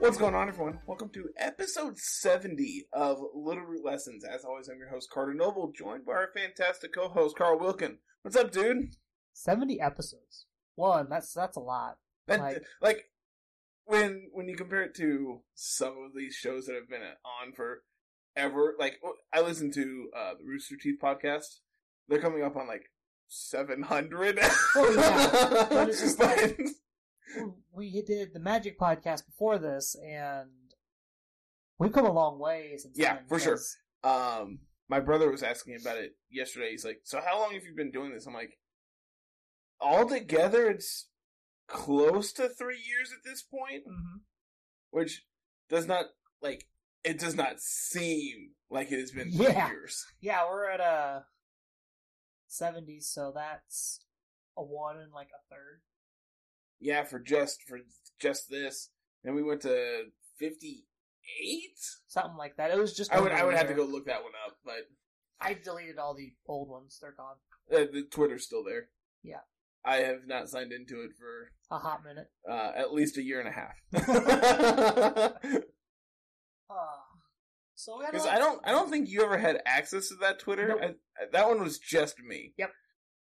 What's going on, everyone? Welcome to episode 70 of Little Root Lessons. As always, I'm your host, Carter Noble, joined by our fantastic co host, Carl Wilkin. What's up, dude? 70 episodes. One, that's that's a lot. That, Like- like, when when you compare it to some of these shows that have been on for ever, like, I listen to uh, the Rooster Teeth podcast. They're coming up on like 700. Oh, yeah. But it's just like- We did the Magic podcast before this, and we've come a long way since Yeah, then, for sure. um my brother was asking about it yesterday he's like so how long have you been doing this i'm like altogether it's close to three years at this point Mhm. which does not like it does not seem like it has been Yeah. three years Yeah, we're at a 70, so that's a one and like a third. Yeah for just for just this and we went to 58 Something like that. It was just. i would i would have to go look that one up but I deleted all the old ones. They're gone. uh, the twitter's still there Yeah. i have not signed into it for A hot minute. uh, at least a year and a half. Uh, so we had a Because I don't, I don't think you ever had access to that Twitter. Nope. I, that one was just me. Yep.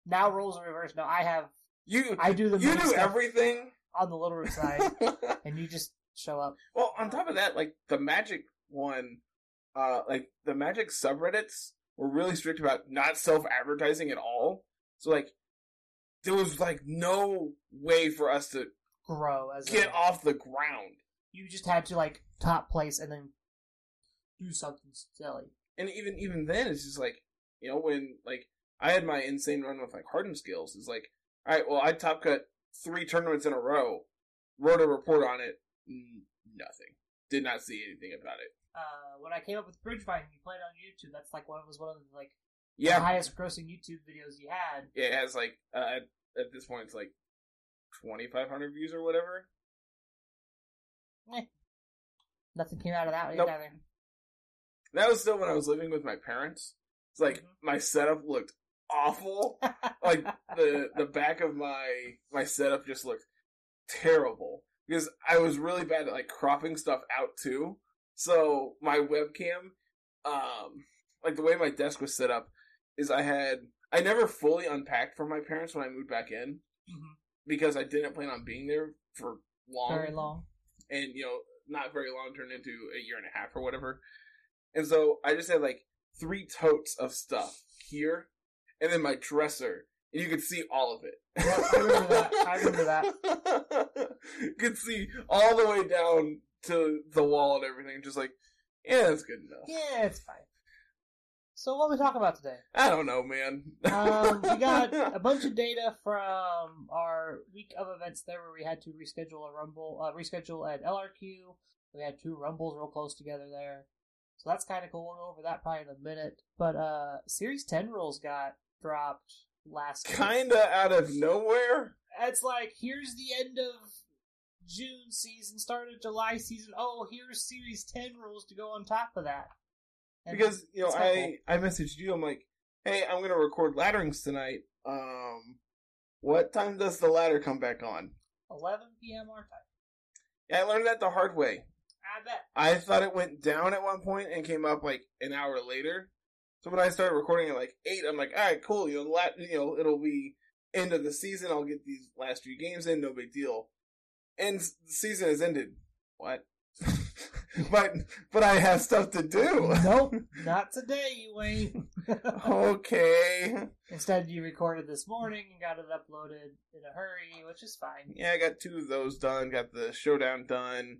Now roles in reverse. No, I have. You, I do the you do everything. on the Little Root side, and you just show up. well, on top of that, like the Magic one, uh, like the Magic subreddits were really strict about not self-advertising at all. So like, there was like no way for us to Grow as get a, off the ground. you just had to like top place and then do something silly. and even even then it's just like you know when like i had my insane run with like Hardened Scales it's like all right well i top cut three tournaments in a row wrote a report on it nothing did not see anything about it Uh, when I came up with Bridge Fighting, you played on YouTube. That's like one was one of the like yeah the highest grossing YouTube videos you had. it has like uh, at, this point it's like 2500 views or whatever Nothing came out of that Nope. either. that was still when i was living with my parents it's like Mhm. my setup looked awful like the the back of my my setup just looked terrible because I was really bad at like cropping stuff out too. So my webcam, um, like the way my desk was set up, is I had I never fully unpacked for my parents when I moved back in Mhm. because I didn't plan on being there for long, Very long. and you know not very long turned into a year and a half or whatever. And so I just had like three totes of stuff here, and then my dresser, and you could see all of it. I remember that. I remember that. could see all the way down to the wall and everything. Just like, yeah, that's good enough. Yeah, it's fine. So what are we talking about today? I don't know, man. Um, we got a bunch of data from our week of events there, where we had to reschedule a rumble, uh, reschedule at LRQ. We had two rumbles real close together there, so that's kind of cool. We'll go over that probably in a minute. But uh, Series Ten rules got dropped last. Kinda out of nowhere. It's like here's the end of June season, start of July season. Oh, here's Series Ten rules to go on top of that. And because you know I. I messaged you. I'm like, hey, I'm gonna record ladderings tonight. Um, what time does the ladder come back on? 11 p.m. our time. Yeah, I learned that the hard way. I bet. I thought it went down at one point and came up like an hour later. So when I started recording at like eight, I'm like, all right, cool. You know, la- you know, it'll be end of the season. I'll get these last few games in, no big deal. And the season has ended. What? but but I have stuff to do. nope, not today, you ain't. okay. Instead, you recorded this morning and got it uploaded in a hurry, which is fine. Yeah, I got two of those done. Got the showdown done.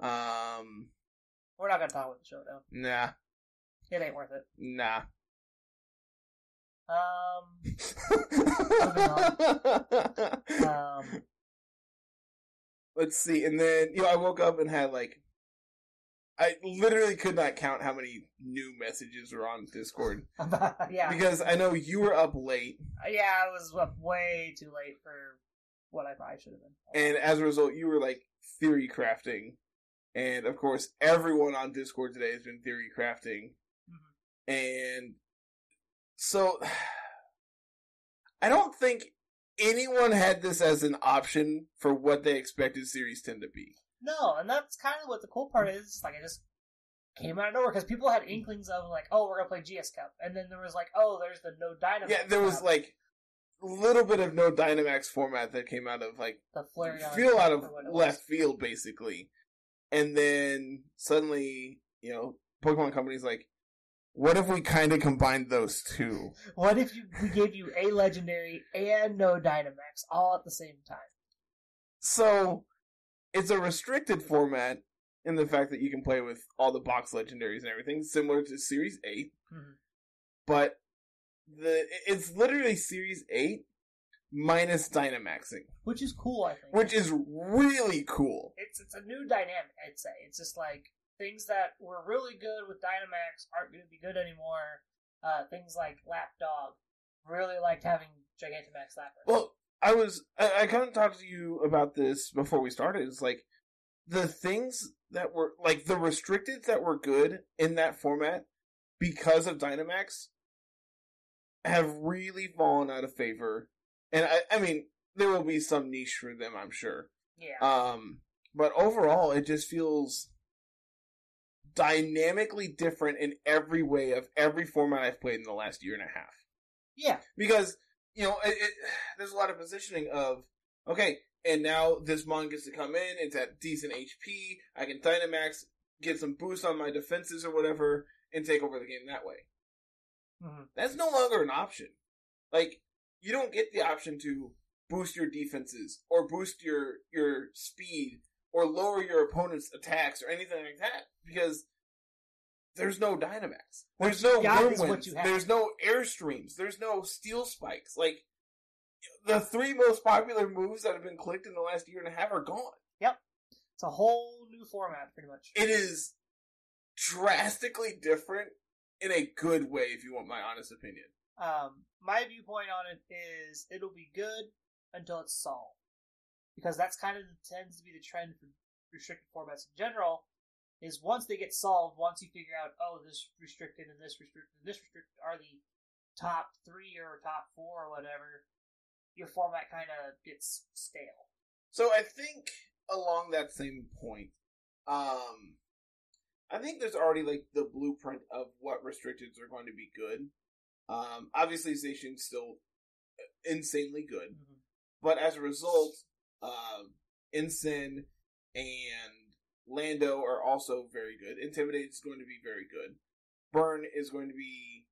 Um, We're not gonna talk about the showdown. nah, It ain't worth it. nah. Um, um, Let's see, and then you know I woke up and had like, I literally could not count how many new messages were on Discord yeah, because I know you were up late, yeah, I was up way too late for what I probably should have been. and as a result, you were like theory crafting, and of course, everyone on Discord today has been theory crafting. And so I don't think anyone had this as an option for what they expected Series 10 to be. No, and that's kind of what the cool part is. Like, it just came out of nowhere because people had inklings of like, oh, we're gonna play GS Cup, and then there was like, oh, there's the no Dynamax. Yeah, there was Cup, like a little bit of no Dynamax format that came out of like the feel out of or what it was. left field basically. And then suddenly, you know, Pokemon Company's like, what if we kind of combined those two? What if you, we gave you a legendary and no Dynamax all at the same time? So it's a restricted format in the fact that you can play with all the box legendaries and everything, similar to Series 8. Mhm. But the it's literally Series 8 minus Dynamaxing, Which is cool, I think. which is really cool. it's it's a new dynamic, I'd say. It's just like things that were really good with Dynamax aren't going to be good anymore. Uh, things like Lapdog, really liked having Gigantamax Lapras. Well, I was I, I kind of talked to you about this before we started. It's like the things that were like the restricted that were good in that format because of Dynamax have really fallen out of favor. And I, I mean, there will be some niche for them, I'm sure. yeah, Um, but overall, it just feels dynamically different in every way of every format I've played in the last year and a half. Yeah, because you know it, it, there's a lot of positioning of okay and now this mon gets to come in it's at decent hp i can dynamax get some boost on my defenses or whatever and take over the game that way. Mhm. that's no longer an option. Like you don't get the option to boost your defenses or boost your your speed or lower your opponent's attacks or anything like that because there's no Dynamax. There's no Whirlwinds. There's no Airstreams. There's no Steel Spikes. Like, the three most popular moves that have been clicked in the last year and a half are gone. Yep. It's a whole new format, pretty much. It is drastically different in a good way, if you want my honest opinion. Um, my viewpoint on it is it'll be good until it's solved, because that's kind of tends to be the trend for restricted formats in general. Is once they get solved, once you figure out, oh, this restricted and this restricted and this restricted are the top three or top four or whatever, your format kind of gets stale. So I think along that same point, um, I think there's already like the blueprint of what restricteds are going to be good. Um, obviously, Zacian's still insanely good, but as a result, um, Incin and Lando are also very good. Intimidate is going to be very good. Burn is going to be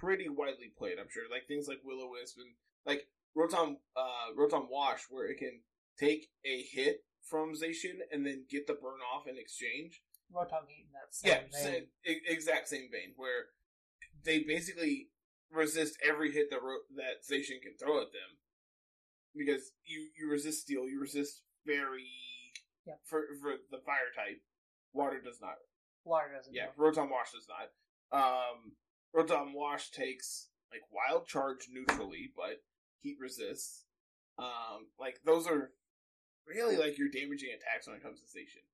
pretty widely played, I'm sure. Like things like Will-O-Wisp and like Rotom uh Rotom Wash where it can take a hit from Zacian and then get the burn off in exchange. Rotom Heat in that Yeah, same vein. sa- e- exact same vein where they basically resist every hit that Ro- that Zacian can throw at them because you you resist steel, you resist very for for the fire type. Water does not. Water doesn't. Yeah, go. Rotom Wash does not. Um, Rotom Wash takes like wild charge neutrally, but heat resists. Um, like those are really like your damaging attacks when it comes to Zacian.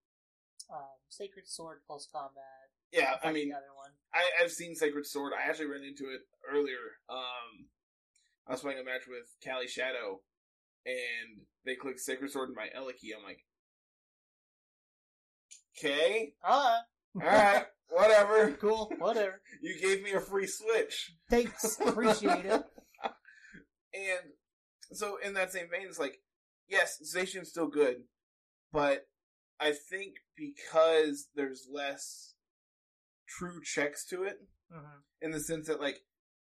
Um, Sacred Sword close combat. Yeah, I mean, the other one. I, I've seen Sacred Sword. I actually ran into it earlier. Um, I was playing a match with Cali Shadow, and they click Sacred Sword in my Eliki. I'm like, okay, Ah, all right, whatever. cool, whatever. You gave me a free Switch. Thanks, appreciate it. And so, in that same vein, it's like, yes, Zacian's still good, but I think because there's less true checks to it, hmm in the sense that, like,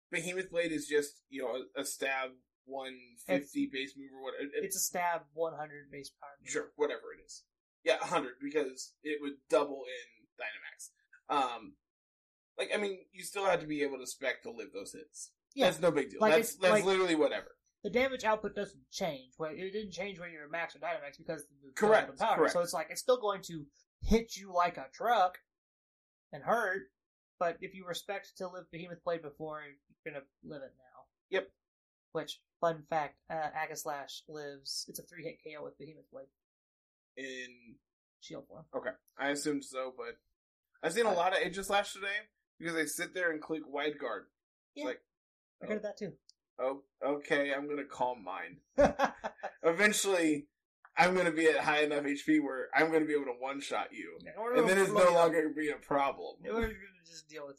Behemoth Blade is just, you know, a, a stab 150 base move or whatever. It, It's a stab 100 base power. move. sure, whatever it is. Yeah, 100, because it would double in Dynamax. Um, like, I mean, you still had to be able to spec to live those hits. Yeah, That's no big deal. Like, that's that's like- literally whatever. the damage output doesn't change. Where it didn't change when you're max or Dynamax because the Correct, the power. correct. So it's like it's still going to hit you like a truck and hurt. But if you respect to live Behemoth Blade before, you're gonna live it now. Yep. Which fun fact, uh, Aegislash lives. It's a three hit KO with Behemoth Blade In shield form. okay, I assumed so, but I've seen a lot of Aegislash today because they sit there and click wide guard. It's Yeah. like, I heard that too. oh, okay, I'm gonna Calm Mind. Eventually, I'm gonna be at high enough HP where I'm gonna be able to one shot you, and then it's no longer gonna be a problem. We're gonna just deal with.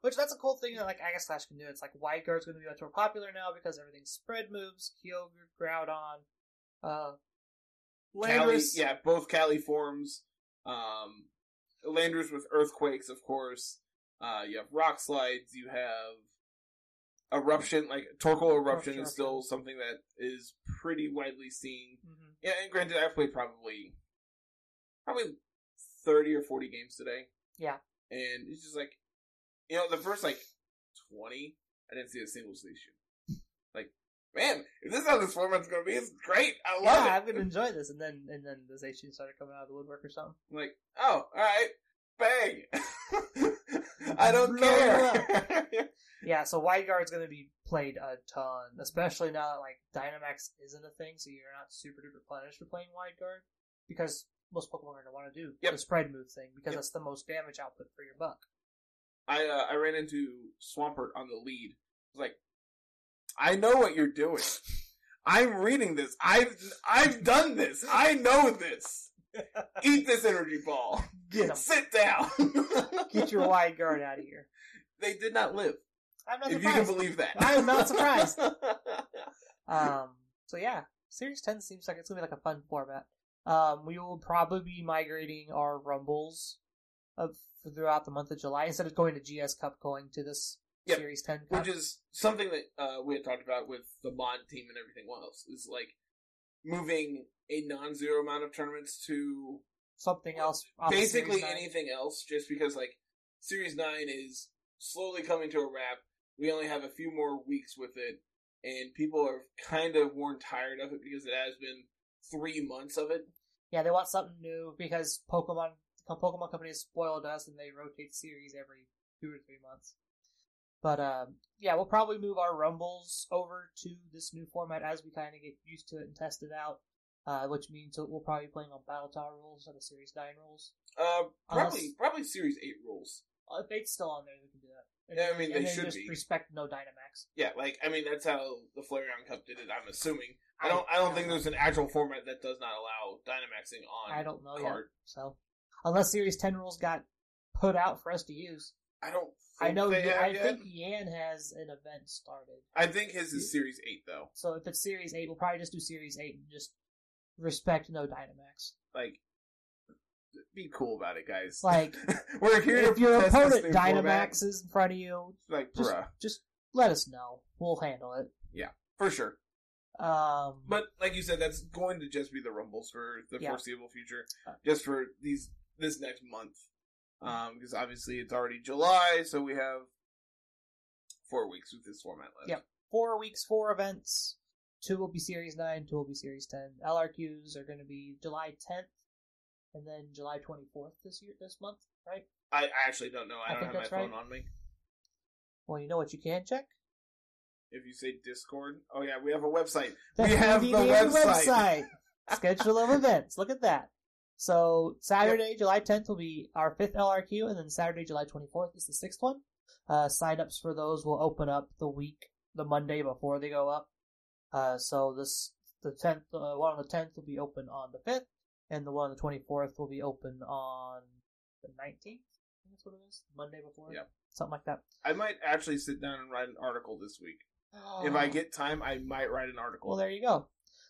Which that's a cool thing that like Aegislash can do. It's like Wide Guard's gonna be much more popular now because everything's spread moves, Kyogre, Groudon, uh Cali, yeah, both Cali forms. Um, Landers with earthquakes, of course. Uh, you have rock slides. You have eruption. Like Torkoal eruption is still something that is pretty widely seen. Mhm. Yeah, and granted, I've played probably probably thirty or forty games today. Yeah. and it's just like you know the first like twenty, I didn't see a single Zacian. Like, man, if this is how this format's gonna be, it's great. I love Yeah, it. I'm gonna enjoy this. And then and then the Zacian started coming out of the woodwork or something. I'm like, oh, all right, bang. I don't care. Yeah, so Wide Guard's gonna be played a ton, especially now that like Dynamax isn't a thing, so you're not super duper punished for playing Wide Guard because most Pokemon are gonna want to do Yep. the spread move thing because Yep. that's the most damage output for your buck. I uh, I ran into Swampert on the lead. I was like, I know what you're doing. I'm reading this. I've I've done this. I know this. Eat this energy ball. Get. Sit down. Get your Wide Guard out of here. They did not live. I'm not if you can surprised. believe that. I am not surprised. Um, so yeah, Series 10 seems like it's gonna be like a fun format. Um, we will probably be migrating our Rumbles of throughout the month of July instead of going to GS Cup, going to this Yep. Series 10 Cup. Which is something that uh, we had talked about with the mod team and everything else. Is like moving a non-zero amount of tournaments to something else. basically anything else. Just because like Series Nine is slowly coming to a wrap. We only have a few more weeks with it, and people are kind of worn tired of it because it has been three months of it. Yeah, they want something new because Pokemon Pokemon companies spoiled us and they rotate series every two or three months. But um, yeah, we'll probably move our Rumbles over to this new format as we kind of get used to it and test it out. Uh, which means we'll probably be playing on Battle Tower rules instead the Series Nine rules. Uh, probably Unless- probably Series Eight rules. Uh, if eight's still on there, we can do that. And Yeah, I mean, they should just be. respect no Dynamax. Yeah, like I mean that's how the Flareon Cup did it. I'm assuming. I don't. I don't think there's an actual format that does not allow Dynamaxing on. I don't know card. yet. So unless Series Ten rules got put out for us to use, I don't. I know. They I yet. think Yan has an event started. I think his is Series Eight though. So if it's Series 8, we'll probably just do Series 8 and just respect no Dynamax. Like, be cool about it, guys. Like, we're here to if your opponent new format. Dynamax is in front of you, like, just, bruh, just let us know. We'll handle it. Yeah, for sure. Um, But like you said, that's going to just be the rumbles for the Yeah. foreseeable future, Uh. just for these this next month. Um, because obviously it's already July, so we have four weeks with this format left. Yep. four weeks, four events. Two will be Series 9, two will be Series 10. LRQs are going to be July 10th and then July 24th this year, this month, right? I, I actually don't know. I, I don't have my that's phone right. on me. Well, you know what you can check? If you say Discord, oh yeah, we have a website. The we have the dandy website. Schedule of events. Look at that. So Saturday, July 10th will be our fifth LRQ, and then Saturday, July 24th is the sixth one. Uh, sign-ups for those will open up the week, the Monday before they go up. Uh, so this the 10th, uh, one on the 10th will be open on the 5th, and the one on the 24th will be open on the 19th. I think That's what it is. Monday before. Yep. Something like that. I might actually sit down and write an article this week. If I get time, I might write an article. Well, there you go.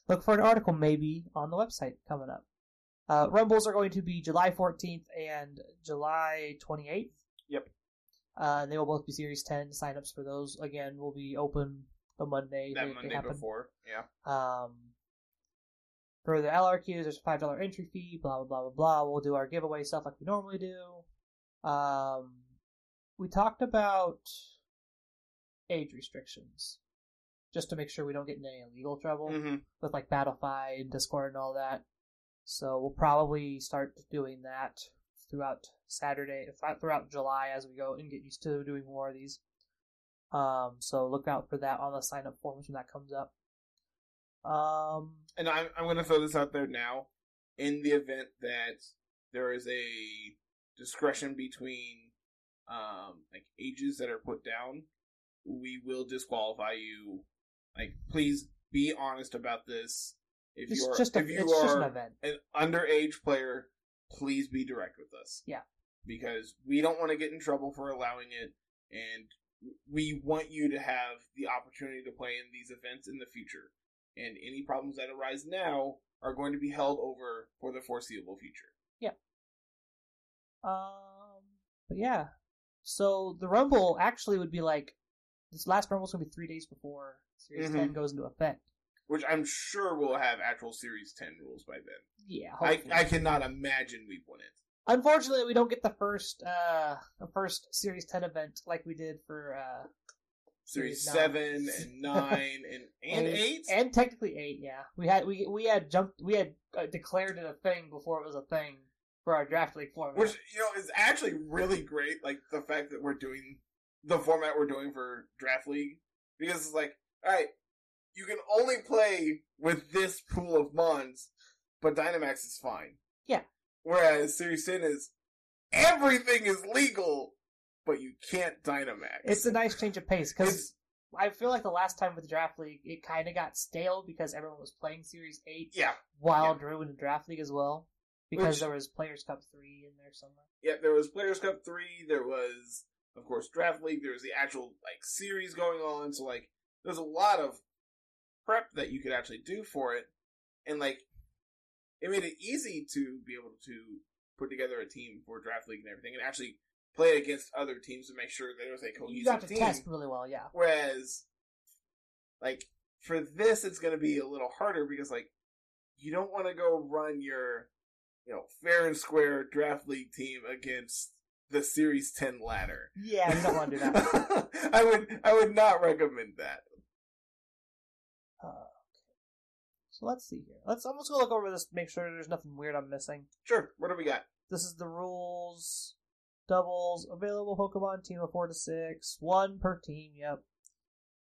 Look for an article maybe on the website coming up. Uh, Rumbles are going to be July 14th and July 28th. Yep. Uh, and they will both be Series 10. Signups for those, again, will be open the Monday. that they- they Monday happen. before, yeah. Um, for the LRQs, there's a five dollar entry fee. Blah blah blah blah blah. We'll do our giveaway stuff like we normally do. Um, we talked about age restrictions, just to make sure we don't get into any legal trouble hmm with like Battlefy and Discord and all that. So we'll probably start doing that throughout Saturday, throughout July as we go and get used to doing more of these. Um, so look out for that on the sign up forms when that comes up. Um, And I'm I'm going to throw this out there now. In the event that there is a discretion between um, like ages that are put down, we will disqualify you. Like, please be honest about this. If It's you are just a, if you just an event. an underage player, please be direct with us. Yeah. Because we don't want to get in trouble for allowing it, and we want you to have the opportunity to play in these events in the future. And any problems that arise now are going to be held over for the foreseeable future. Yeah. Um, but yeah. So the Rumble actually would be like this last Rumble is gonna be three days before Series Mhm. Ten goes into effect. Which I'm sure will have actual Series 10 rules by then. Yeah, I, hopefully. I cannot imagine we wouldn't. Unfortunately, we don't get the first uh the first Series Ten event like we did for uh Series Series 7 nine. and 9 and, and 8? and technically eight. Yeah, we had we we had jumped we had uh, declared it a thing before it was a thing for our draft league format. Which, you know, is actually really great. Like, the fact that we're doing the format we're doing for Draft League. Because it's like, alright, you can only play with this pool of Mons, but Dynamax is fine. Yeah. Whereas Series 10 is everything is legal, but you can't Dynamax. it's a nice change of pace because I feel like the last time with the draft league, it kind of got stale because everyone was playing Series Eight yeah. while Yeah. Drew in the draft league as well. Because Which- there was Players Cup three in there somewhere. Yeah, there was Players Cup 3, there was, of course, Draft League, there was the actual, like, series going on, so, like, there's a lot of prep that you could actually do for it, and, like, it made it easy to be able to put together a team for Draft League and everything, and actually play against other teams to make sure that there was a cohesive You got to team. test really well, yeah. Whereas, like, for this, it's going to be a little harder because, like, you don't want to go run your, you know, fair and square draft league team against the Series 10 ladder. Yeah, you don't want to do that. I would, I would not recommend that. Uh, so let's see here. Let's. I'm just gonna look over this to make sure there's nothing weird I'm missing. Sure, what do we got? This is the rules. Doubles available Pokemon team of four to six, one per team. Yep.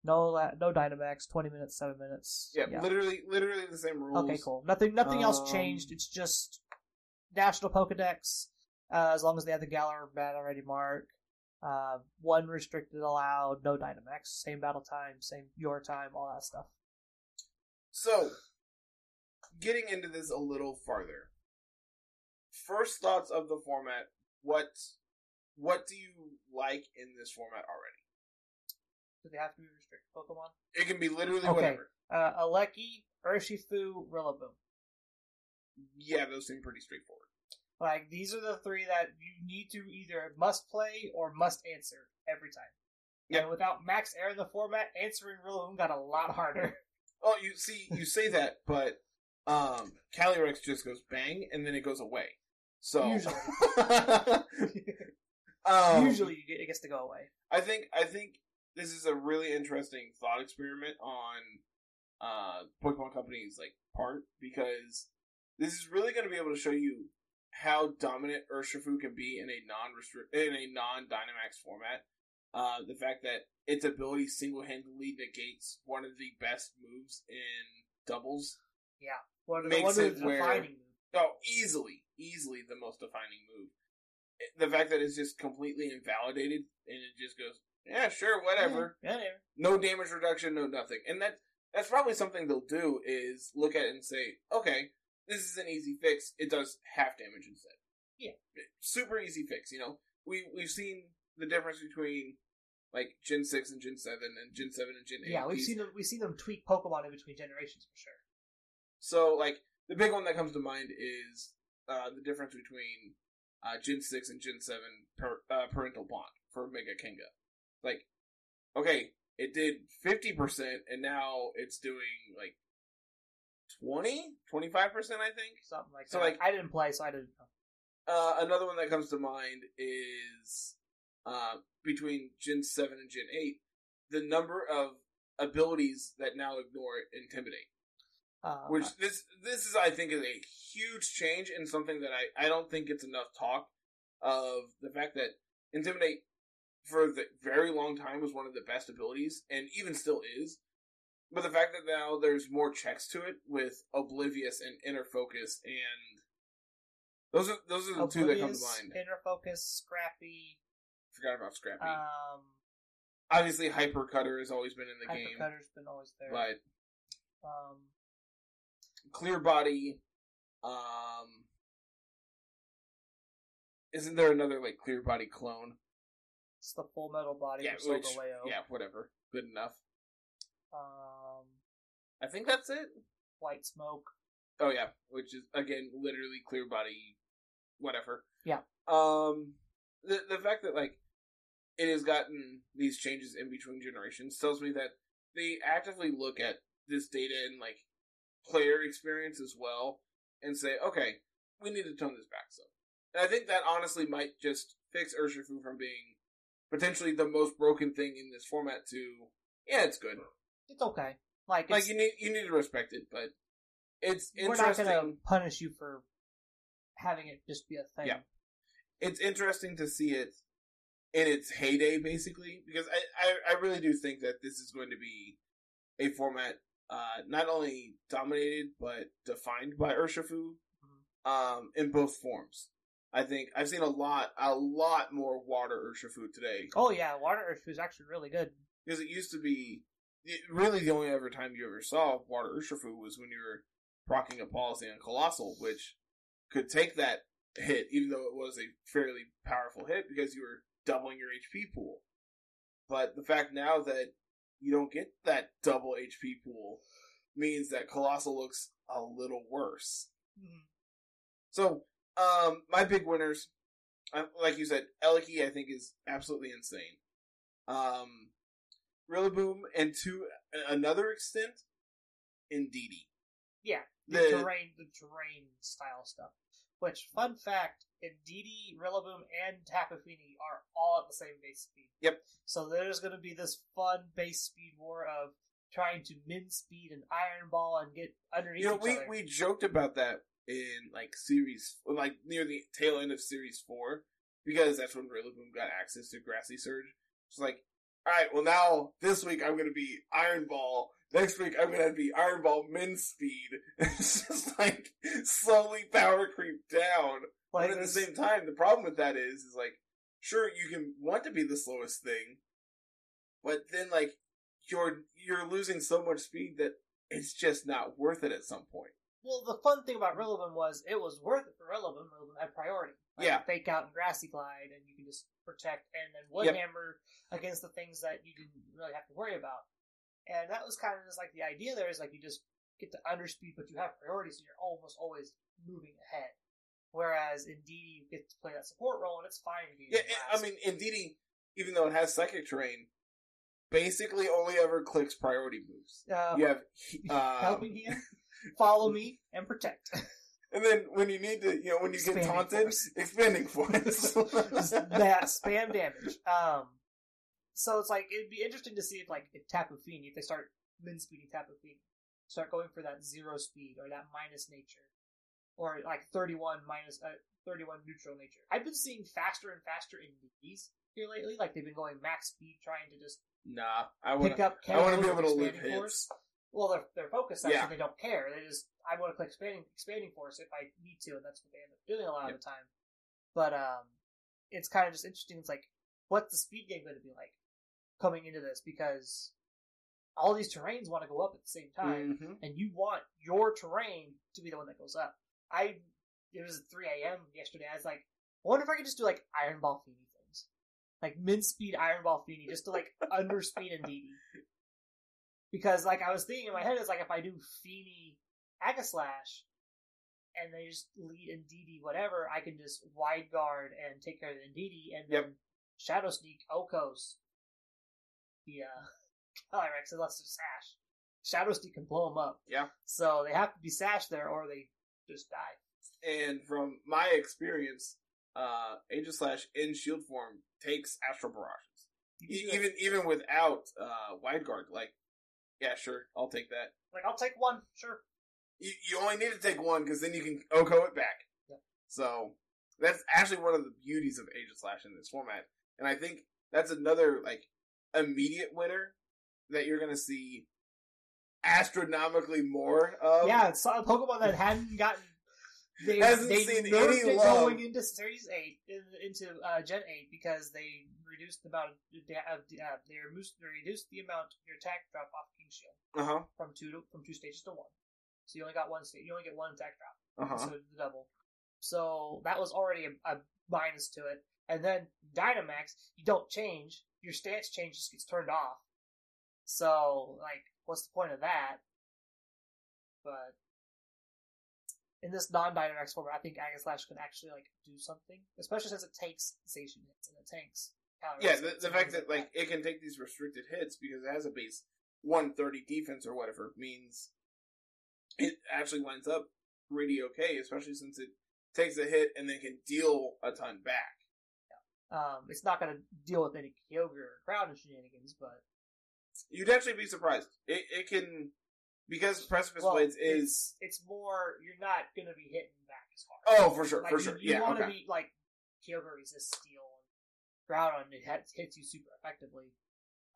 No, la- no Dynamax. Twenty minutes, seven minutes. Yeah, literally, literally the same rules. Okay, cool. Nothing, nothing else Um, changed. It's just National Pokedex. Uh, as long as they have the Galar battle ready mark. Uh, one restricted allowed. No Dynamax. Same battle time. Same your time. All that stuff. So, getting into this a little farther. First thoughts of the format. What what do you like in this format already? Do they have to be restricted Pokemon? It can be literally Okay. whatever. Uh, Aleki, Urshifu, Rillaboom. Yeah, those seem pretty straightforward. Like these are the three that you need to either must play or must answer every time. Yeah. And without Max Air in the format, answering Rillaboom got a lot harder. Oh, you see, you say that, but um, Calyrex just goes bang and then it goes away. So Usually. um, Usually, it gets to go away. I think I think this is a really interesting thought experiment on uh, Pokemon Company's like part because this is really going to be able to show you how dominant Urshifu can be in a non in a non Dynamax format. Uh, the fact that its ability single handedly negates one of the best moves in doubles. One Makes it where- move. Oh, easily, easily the most defining move. Eh, the fact that it's just completely invalidated and it just goes, yeah, sure, whatever Yeah, whatever. no damage reduction, no nothing. And that that's probably something they'll do is look at it and say, okay, this is an easy fix. It does half damage instead. Yeah. Eh, super easy fix. You know, we we've seen the difference between like Gen six and Gen seven and Gen seven and Gen eight. Yeah, we've These- seen them. We've seen them tweak Pokemon in between generations for sure. So like the big one that comes to mind is uh, the difference between uh, Gen six and Gen seven per, uh, parental bond for Mega Kanga. Like, okay, it did fifty percent, and now it's doing like 20 25 percent, I think. Something like So, that. like- I didn't play, so I didn't know. Uh, another one that comes to mind is uh, between Gen 7 and Gen 8, the number of abilities that now ignore Intimidate. Uh, Which this this is I think is a huge change and something that I, I don't think gets enough talk of the fact that Intimidate for the very long time was one of the best abilities and even still is. But the fact that now there's more checks to it with Oblivious and Inner Focus and those are those are the two that come to mind. Inner Focus, Scrappy. Forgot about Scrappy. Um, obviously Hyper Cutter has always been in the Hyper game, Cutter's been always there. but Um, Clear Body, um, isn't there another like Clear Body clone? it's the Full Metal Body Yeah, which yeah, whatever, good enough. Um, I think that's it. White Smoke. Oh yeah, which is again literally clear body, whatever. Yeah. Um, the the fact that like it has gotten these changes in between generations tells me that they actively look at this data and like player experience as well and say, okay, we need to tone this back some. And I think that honestly might just fix Urshifu from being potentially the most broken thing in this format to yeah, it's good. It's okay. Like, Like it's, you need you need to respect it, but it's we're not gonna punish you for having it just be a thing. Yeah. it's interesting to see it in its heyday, basically, because I, I, I really do think that this is going to be a format uh, not only dominated but defined by Urshifu um, in both forms. I think I've seen a lot, a lot more water Urshifu today Oh yeah, Water Earth is actually really good. because it used to be it, really the only ever time you ever saw water Urshifu was when you were procking a policy on Coalossal, which could take that hit, even though it was a fairly powerful hit because you were doubling your HP pool. But the fact now that you don't get that double HP pool means that Coalossal looks a little worse. So, um, my big winners, uh, like you said, Eliki I think is absolutely insane. Um, Rillaboom, and to another extent, Indeedee. Yeah, the, The- terrain, the terrain style stuff. Which, fun fact, Indeedee, Rillaboom, and Tapu Fini are all at the same base speed. Yep. So there's going to be this fun base speed war of trying to min speed and Iron Ball and get underneath You know, we other. we joked about that in like series, like near the tail end of series four, because that's when Rillaboom got access to Grassy Surge. It's like, all right, well now this week I'm going to be Iron Ball. Next week I'm going to be Iron Ball Min Speed. It's just like slowly power creep down. like, but at the same time, the problem with that is, is like, sure, you can want to be the slowest thing, but then like you're you're losing so much speed that it's just not worth it at some point. Well, the fun thing about Rillaboom was it was worth it for Rillaboom. Rillaboom had priority. Like Yeah. Fake out and Grassy Glide, and you can just protect, and then Wood Yep. Hammer against the things that you didn't really have to worry about. And that was kind of just like the idea there is like you just get to underspeed, but you have priority, so you're almost always moving ahead. Whereas Indeedee, you get to play that support role, and it's fine. to be Yeah, I mean, Indeedee, even though it has psychic terrain, basically only ever clicks priority moves. uh, You have uh, helping hand, follow me, and protect. and then when you need to, you know, when you get taunted, force. expanding force. Just that spam damage. Um, so it's like it'd be interesting to see if like if Tapu Fini, if they start min speeding Tapu Fini, start going for that zero speed or that minus nature, or like thirty one minus uh, thirty one neutral nature. I've been seeing faster and faster in these here lately. Like they've been going max speed, trying to just nah, I want pick up. I want to be able to with live expanding hits. force. Well, they're they're focused on it, Yeah. so they don't care. They just I want to click expanding expanding force if I need to, and that's what they end up doing a lot of the time. But um, it's kind of just interesting. It's like, what's the speed game going to be like coming into this? Because all these terrains want to go up at the same time, Mhm. and you want your terrain to be the one that goes up. I it was at 3 a.m. yesterday. I was like, I wonder if I could just do like Iron Ball Fini things, like min speed Iron Ball Fini, just to like underspeed and DD. Because like I was thinking in my head, it's like if I do Fini Aegislash and they just lead in DD whatever, I can just wide guard and take care of the DD and then Yep. Shadow Sneak OHKOs. The uh Calyrex unless it's Sash. Shadow Sneak can blow them up. Yeah. So they have to be Sash there or they just die. And from my experience, uh, Aegislash in shield form takes Astral Barrages. E- even even without uh, wide guard, like, yeah, sure, I'll take that. like I'll take one, sure. You, you only need to take one because then you can OHKO it back. Yep. So that's actually one of the beauties of Aegislash in this format, and I think that's another like immediate winner that you're gonna see astronomically more of. yeah, it's a Pokemon that hadn't gotten they, Hasn't they seen any it love. going into Series Eight, into uh, Gen Eight, because they reduced the amount. Of, uh, they reduced, they reduced the amount of your attack drop off King's Shield Uh huh. from two to, from two stages to one. So you only got one stage. You only get one attack drop Uh huh. instead of the double. So that was already a, a minus to it. And then Dynamax, you don't change. Your stance change just gets turned off. So, like, what's the point of that? But in this non-Dynamax format, I think Aegislash can actually like do something, especially since it takes Zacian hits and it tanks. Yeah, the, the fact that like it can take these restricted hits because it has a base 130 defense or whatever means it actually lines up pretty okay, especially since it takes a hit and then can deal a ton back. um, it's not going to deal with any Kyogre or crowd shenanigans, but You'd actually be surprised. It it can because Precipice well, Blades is it's, it's more you're not going to be hitting back as hard. oh for sure Like, for you, sure You yeah want to okay be like Kyogre resists steel and Groudon it hits, hits you super effectively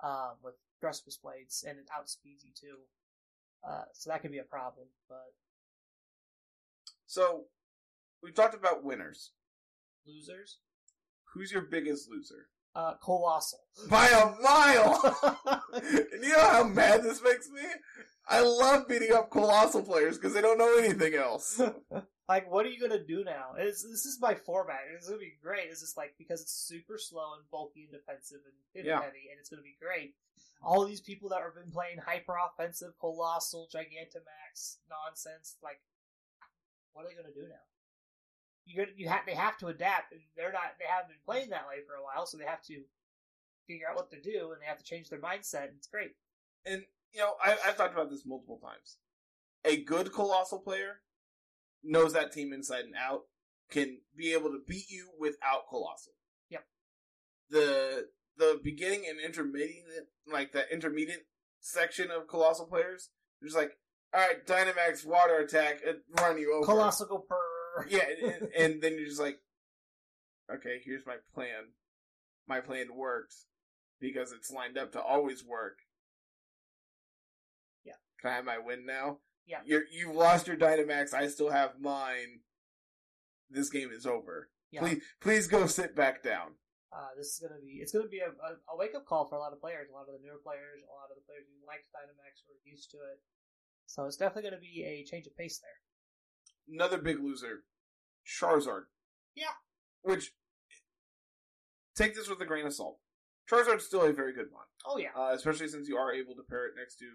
um, with Precipice Blades and it outspeeds you too. Uh, so that could be a problem, but so we've talked about winners. losers, Who's your biggest loser? uh, Coalossal. By a mile. you know how mad this makes me? I love beating up Coalossal players because they don't know anything else. like, what are you gonna do now? It's, this is my format. It's gonna be great. It's just like because it's super slow and bulky and defensive and Yeah. heavy, and it's gonna be great. All these people that have been playing hyper offensive, Coalossal, Gigantamax nonsense, like, what are they gonna do now? You're, you have they have to adapt. and They're not. They haven't been playing that way for a while, so they have to figure out what to do, and they have to change their mindset. And it's great. And, you know, I, I've talked about this multiple times. A good Coalossal player knows that team inside and out, can be able to beat you without Coalossal. Yep. The the beginning and intermediate, like that intermediate section of Coalossal players, just like, all right, Dynamax water attack, run you over. Coalossal go per. Yeah, and, and then you're just like, okay, here's my plan. My plan works because it's lined up to always work. Can I have my win now? Yeah. You're, you've lost your Dynamax. I still have mine. This game is over. Yeah. Please, please go sit back down. Uh, this is gonna be it's gonna be a, a, wake up call for a lot of players, a lot of the newer players, a lot of the players who liked Dynamax are used to it. So it's definitely gonna be a change of pace there. Another big loser, Charizard. Yeah. Which, take this with a grain of salt. Charizard's still a very good one. Oh yeah, uh, especially since you are able to pair it next to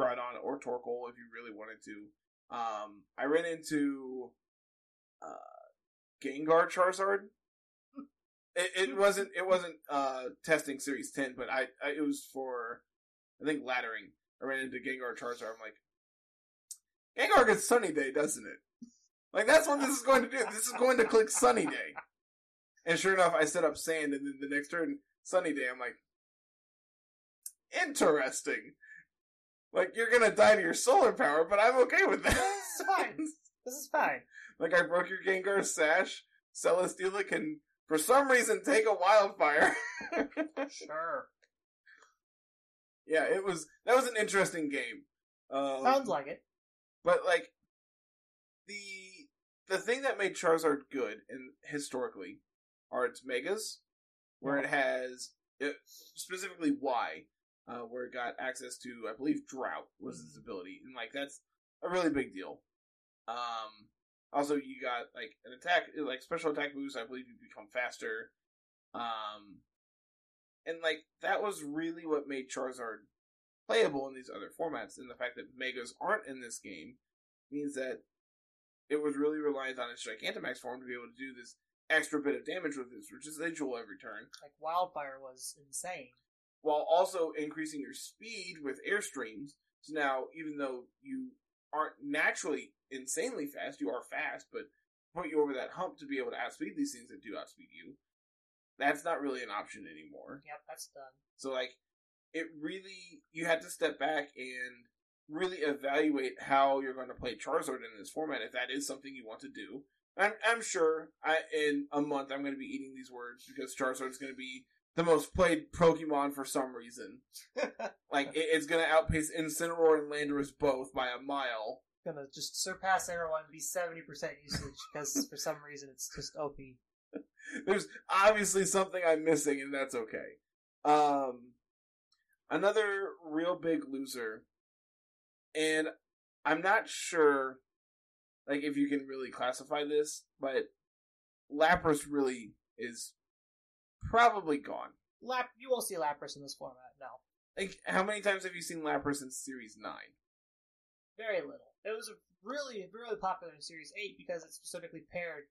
Groudon or Torkoal if you really wanted to. Um, I ran into uh, Gengar Charizard. It, it wasn't it wasn't uh, testing Series Ten, but I, I it was for I think laddering. I ran into Gengar Charizard. I'm like, Gengar gets Sunny Day, doesn't it? Like that's what this is going to do. This is going to click Sunny Day. And sure enough, I set up Sand, and then the next turn, Sunny Day. I'm like, interesting. Like you're gonna die to your solar power, but I'm okay with that. It's fine. this is fine. like I broke your Gengar sash. Celesteela can, for some reason, take a wildfire. Sure, yeah, it was that was an interesting game. Um, sounds like it. But like the the thing that made Charizard good and historically are its megas, where it has it, specifically Y, uh, where it got access to I believe Drought was its ability, and like that's a really big deal. Um, also you got like an attack like special attack boost. I believe you become faster. Um, and like that was really what made Charizard playable in these other formats. And the fact that Megas aren't in this game means that it was really reliant on its Gigantamax form to be able to do this extra bit of damage with its residual every turn, Like wildfire was insane. While also increasing your speed with airstreams. So now, even though you aren't naturally insanely fast, you are fast, but put you over that hump to be able to outspeed these things that do outspeed you. That's not really an option anymore. Yep, that's done. So like it really you had to step back and really evaluate how you're going to play Charizard in this format if that is something you want to do. I'm I'm sure I in a month I'm going to be eating these words because Charizard's going to be the most played Pokemon for some reason. Like it, it's to outpace Incineroar and Landorus both by a mile. gonna just surpass everyone and be seventy percent usage because for some reason it's just OP. There's obviously something I'm missing, and that's okay. Um, another real big loser, and I'm not sure, like if you can really classify this, but Lapras really is probably gone. Lap, you won't see Lapras in this format. No, Like, how many times have you seen Lapras in Series Nine? very little. It was a really, really popular in Series Eight because it specifically paired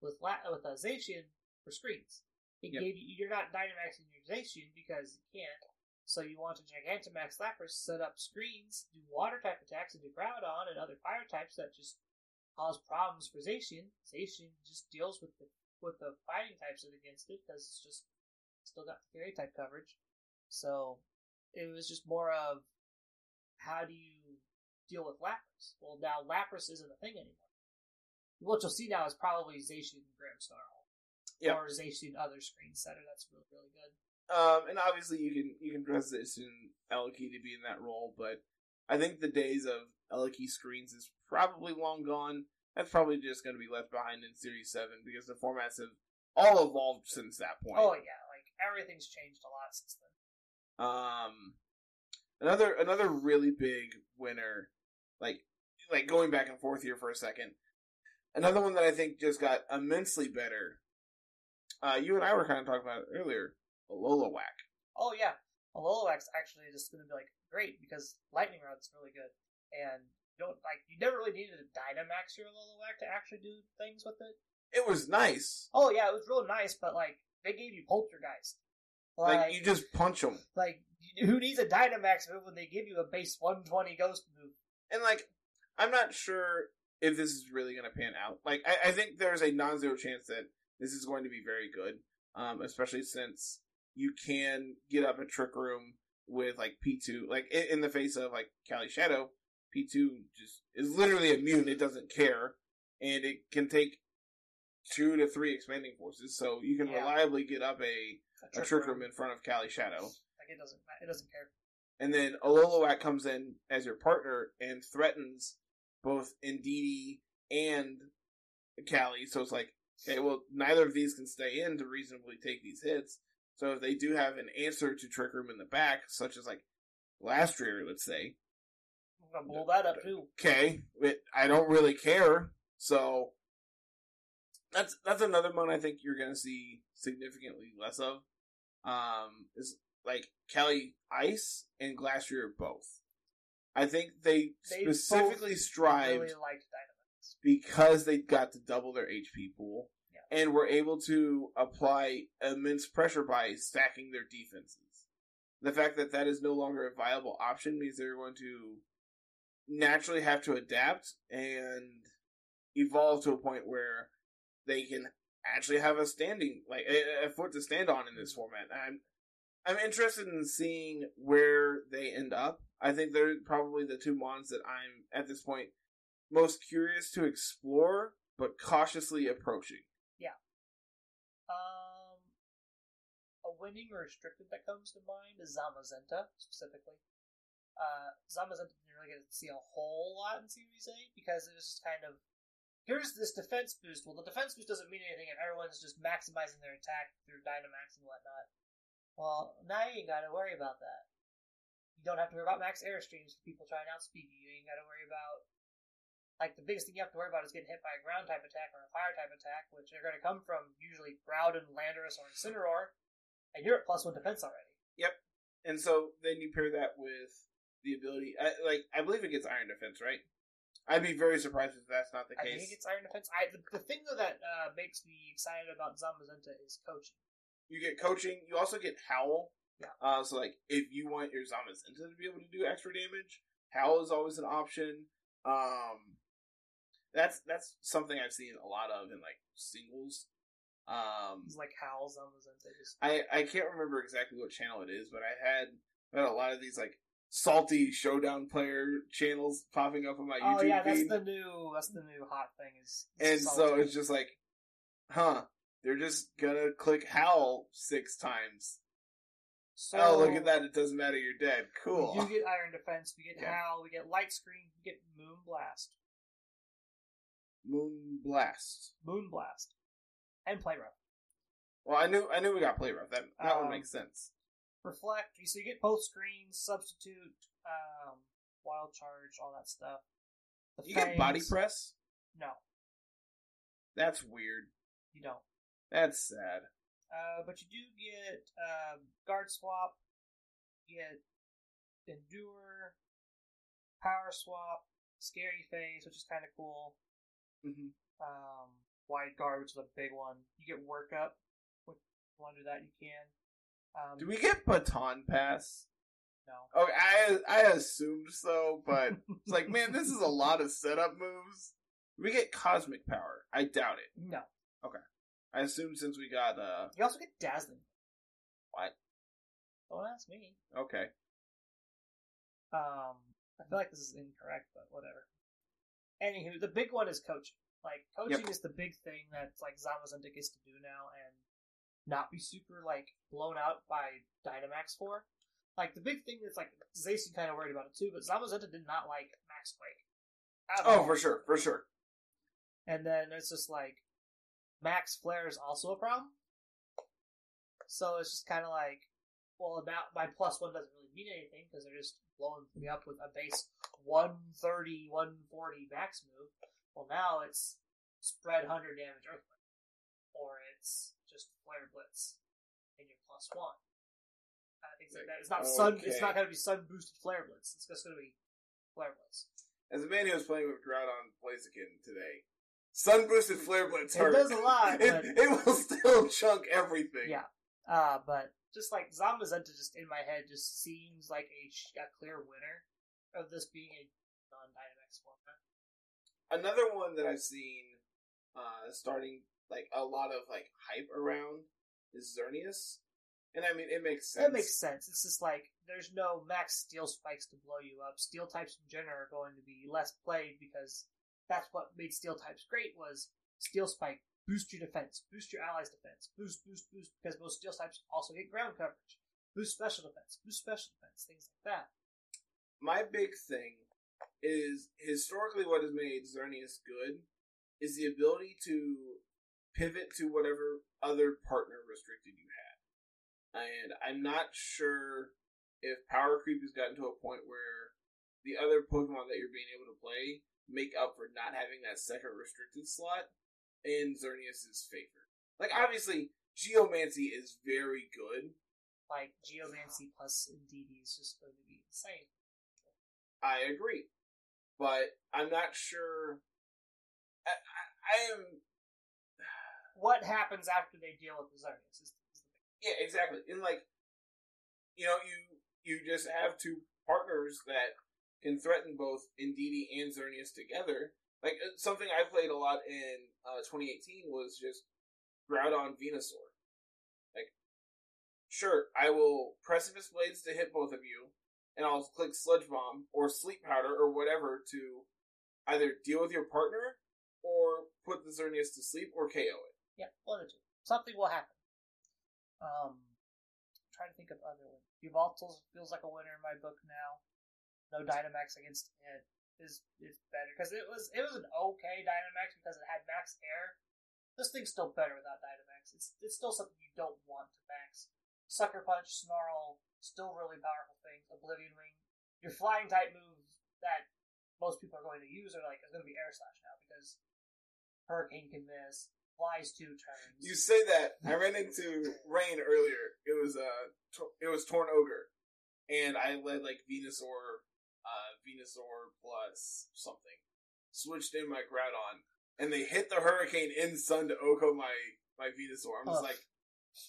with La- with uh, Zacian for screens. It Yep. gave you you're not Dynamaxing your Zacian because you can't. So you want to Gigantamax Lapras, set up screens, do water type attacks, and do Groudon and other fire types that just cause problems for Zacian. Zacian just deals with the with the fighting types that against it because it's just still got the fairy type coverage. So it was just more of how do you deal with Lapras? Well, now Lapras isn't a thing anymore. What you'll see now is probably Zacian and Grimmsnarl. Yep. Or Zacian other screen setter. That's really, really good. Um, and obviously you can you can in Eliki to be in that role, but I think the days of Eliki screens is probably long gone. That's probably just going to be left behind in Series Seven because the formats have all evolved since that point. Oh, yeah. Like, everything's changed a lot since then. Um, another another really big winner, like like going back and forth here for a second. Another one that I think just got immensely better. Uh, you and I were kind of talking about it earlier. Alola Whack. Oh, yeah. Alola-X actually is going to be, like, great because Lightning Rod's really good. And don't, like, you never really needed to Dynamax your Alola-Wax to actually do things with it. It was nice. Oh, yeah, it was real nice, but, like, they gave you Poltergeist. Like, you just punch them, Like, who needs a Dynamax move when they give you a base 120 Ghost move? and like I'm not sure if this is really going to pan out. Like I, I think there's a non-zero chance that this is going to be very good, um, especially since you can get up a trick room with like P2, like in, in the face of like Cali Shadow. P2 just is literally immune; it doesn't care, and it can take two to three expanding forces, so you can Yeah. reliably get up a a trick room in front of Cali Shadow. Like, it doesn't, it doesn't care. And then Ololowak comes in as your partner and threatens both Indeedee and Cali. So it's like, okay, well, neither of these can stay in to reasonably take these hits. So if they do have an answer to Trick Room in the back, such as like last year, let's say, gonna blow that up too. okay, I don't really care. So that's that's another one I think you're gonna see significantly less of. Um, is like Cali Ice and Glastrier both. I think they, They specifically strived Really because they got to double their HP pool Yeah. and were able to apply immense pressure by stacking their defenses. The fact that that is no longer a viable option means they're going to naturally have to adapt and evolve to a point where they can actually have a standing like a, a foot to stand on in this format. I'm I'm interested in seeing where they end up. I think they're probably the two mons that I'm at this point most curious to explore, but cautiously approaching. Yeah. Um, a winning restricted that comes to mind is Zamazenta specifically. Uh, Zamazenta didn't really get to see a whole lot in Series Eight because it was just kind of here's this defense boost. Well, the defense boost doesn't mean anything if everyone's just maximizing their attack through Dynamax and whatnot. Well, now you ain't got to worry about that. You don't have to worry about max airstreams for people trying to outspeed you. You ain't got to worry about like the biggest thing you have to worry about is getting hit by a ground type attack or a fire type attack, which are going to come from usually Groudon, Landorus, or Incineroar, and you're at plus one defense already. Yep. And so then you pair that with the ability, I, like I believe it gets Iron Defense, right? I'd be very surprised if that's not the I case. think it's Iron Defense. I the, the thing though that uh, makes me excited about Zamazenta is coaching. You get coaching. You also get Howl. Yeah. Uh, so like, if you want your Zamazenta to be able to do extra damage, Howl is always an option. Um, that's that's something I've seen a lot of in like singles. Um, It's like how Zamazenta just I I can't remember exactly what channel it is, but I had I had a lot of these like salty showdown player channels popping up on my YouTube Oh yeah, that's the new that's the new hot thing is. and is so it's just like, huh? They're just gonna click Howl six times. So oh, look at that! It doesn't matter. You're dead. Cool. You get Iron Defense. We get Okay. Howl. We get Light Screen. We get Moon Blast. Moon Blast. Moon Blast. And Play Rough. Well, I knew I knew we got play rough. That that Um, would make sense. Reflect. So you get both screens, substitute, um, wild charge, all that stuff. The You get body press. No, That's weird. you don't. That's sad. Uh, but you do get uh, guard swap. You get endure, power swap, scary face, which is kind of cool. hmm Um, wide guard, which is a big one. You get workup. If you want to do that, you can. Um, Do we get baton pass? No. Okay, I I assumed so, but it's like, man, this is a lot of setup moves. Do we get cosmic power? I doubt it. No. Okay. I assume since we got uh You also get dazzling. What? Don't ask me. okay. Um, I feel like this is incorrect, but whatever. Anywho, the big one is coaching. Like coaching is the big thing that like Zamazenta gets to do now, and not be super like blown out by Dynamax for. Like the big thing that's like Zacy kind of worried about it too, but Zamazenta did not like Max Quake. Oh, all. for sure, for sure. And then it's just like Max Flare is also a problem. So it's just kind of like, well, now my plus one doesn't really mean anything because they're just blowing me up with a base 130, 140 max move. Well, now it's spread 100 damage Earthquake. Or it's just Flare Blitz and you're plus one. Kind of things like that. It's not sun. It's not going to be sun boosted Flare Blitz. It's just going to be Flare Blitz. As a man who was playing with Groudon Blaziken today, sun boosted flare blitz It does a lot, It, but- it will still chunk everything. Yeah. Uh, but just like Zamazenta, just in my head, just seems like a, a clear winner of this being a non-Dynamax format. Another one that I've seen uh, starting like a lot of like hype around is Xerneas. And I mean, it makes sense. That makes sense. It's just like there's no max steel spikes to blow you up. Steel types in general are going to be less played because that's what made steel types great was steel spike boost your defense, boost your allies' defense, boost, boost, boost because most steel types also get ground coverage, boost special defense, boost special defense, things like that. My big thing is historically what has made Xerneas good is the ability to pivot to whatever other partner restricted you had. And I'm not sure if power creep has gotten to a point where the other Pokemon that you're being able to play make up for not having that second restricted slot in Xerneas' favor. Like obviously Geomancy is very good. Like Geomancy plus Indeedee is just going to be insane. I agree. But I'm not sure I, I, I am What happens after they deal with the Xerneas is, is the Yeah, exactly. And like, you know, you you just have two partners that can threaten both Indeedee and Xerneas together. Like uh, something I played a lot in uh, 2018 was just Groudon Venusaur. Like, sure, I will Precipice Blades to hit both of you, and I'll click Sludge Bomb or Sleep Powder or whatever to either deal with your partner or put the Xerneas to sleep or KO it. Yeah, one or two. Something will happen. Um, trying to think of other ones. Yveltal feels like a winner in my book now. No Dynamax against it is is better because it was it was an okay Dynamax because it had max air. This thing's still better without Dynamax. It's it's still something you don't want to max. Sucker Punch, Snarl, still really powerful things. Oblivion Ring. Your flying type moves that most people are going to use are like is going to be Air Slash now because Hurricane can miss. Flies two turns. You say that. I ran into Rain earlier. It was uh, it was Torn Ogre, and I led like Venusaur, uh, Venusaur plus something. Switched in my Groudon, and they hit the Hurricane in Sun to OHKO my my Venusaur. I'm just like,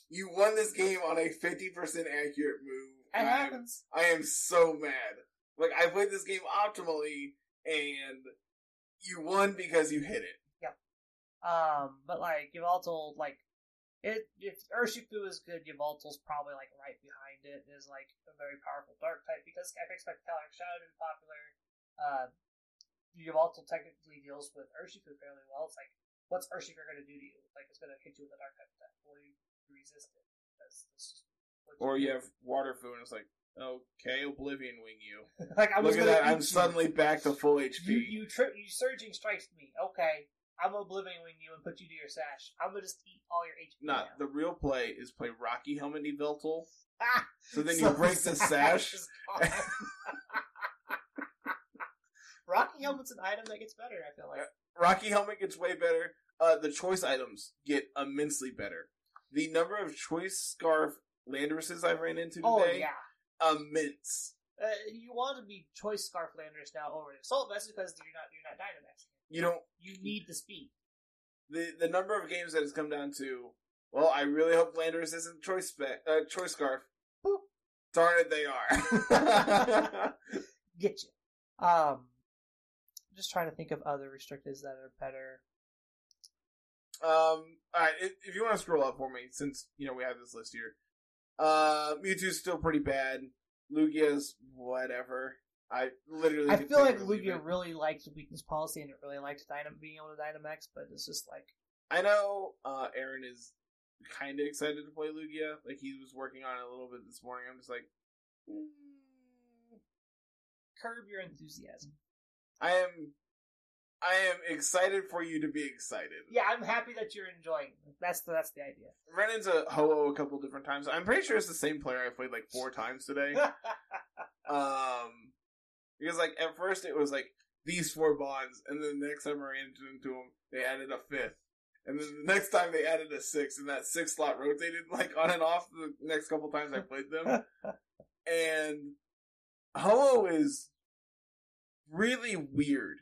you won this game on a fifty percent accurate move. It and I am- happens. I am so mad. Like I played this game optimally, and you won because you hit it. Um, but like Yveltal, like it if Urshifu is good, Yveltal's probably like right behind it. Is like a very powerful dark type because I expect Calyrex Shadow to be popular. Uh, Yveltal technically deals with Urshifu fairly well. It's like, what's Urshifu going to do to you? Like, it's going to hit you with a dark type attack. Will you resist it? Is Which- Or you have water food, and it's like, okay, Oblivion Wing you. like I'm Look at that, I'm you. suddenly back to full HP. You you tri- you surging strikes me. Okay, I'm oblivion wing you and put you to your sash. I'm gonna just eat all your HP. Nah, now. the real play is play Rocky Helmet Yveltal. Ah! So then So you break the sash. Rocky helmet's an item that gets better. I feel like. Rocky Helmet gets way better. Uh, the choice items get immensely better. The number of choice scarf Landresses I've ran into today, Oh yeah. immense. Uh, you want to be choice scarf landers now over the assault vest because you're not you're not Dynamax. You don't You need the speed. the the number of games that has come down to. Well, I really hope Landers isn't choice spe- uh, choice scarf. Darn it, they are. Get you. Um, just trying to think of other restrictors that are better. Um, all right. If, if you want to scroll up for me, since you know we have this list here, uh, Mewtwo's still pretty bad. Lugia's whatever. I literally. I feel like Lugia it. really likes weakness policy and it really likes Dynam being able to Dynamax, but it's just like I know uh, Aaron is kind of excited to play Lugia. Like he was working on it a little bit this morning. I'm just like, mm, curb your enthusiasm. I am, I am excited for you to be excited. Yeah, I'm happy that you're enjoying. That's the that's the idea. Ran into Ho-Oh a couple different times. I'm pretty sure it's the same player I played like four times today. Um, because like at first it was like these four bonds, and then the next time I ran into them, they added a fifth, and then the next time they added a sixth, and that sixth slot rotated like on and off the next couple times I played them. and Ho is really weird.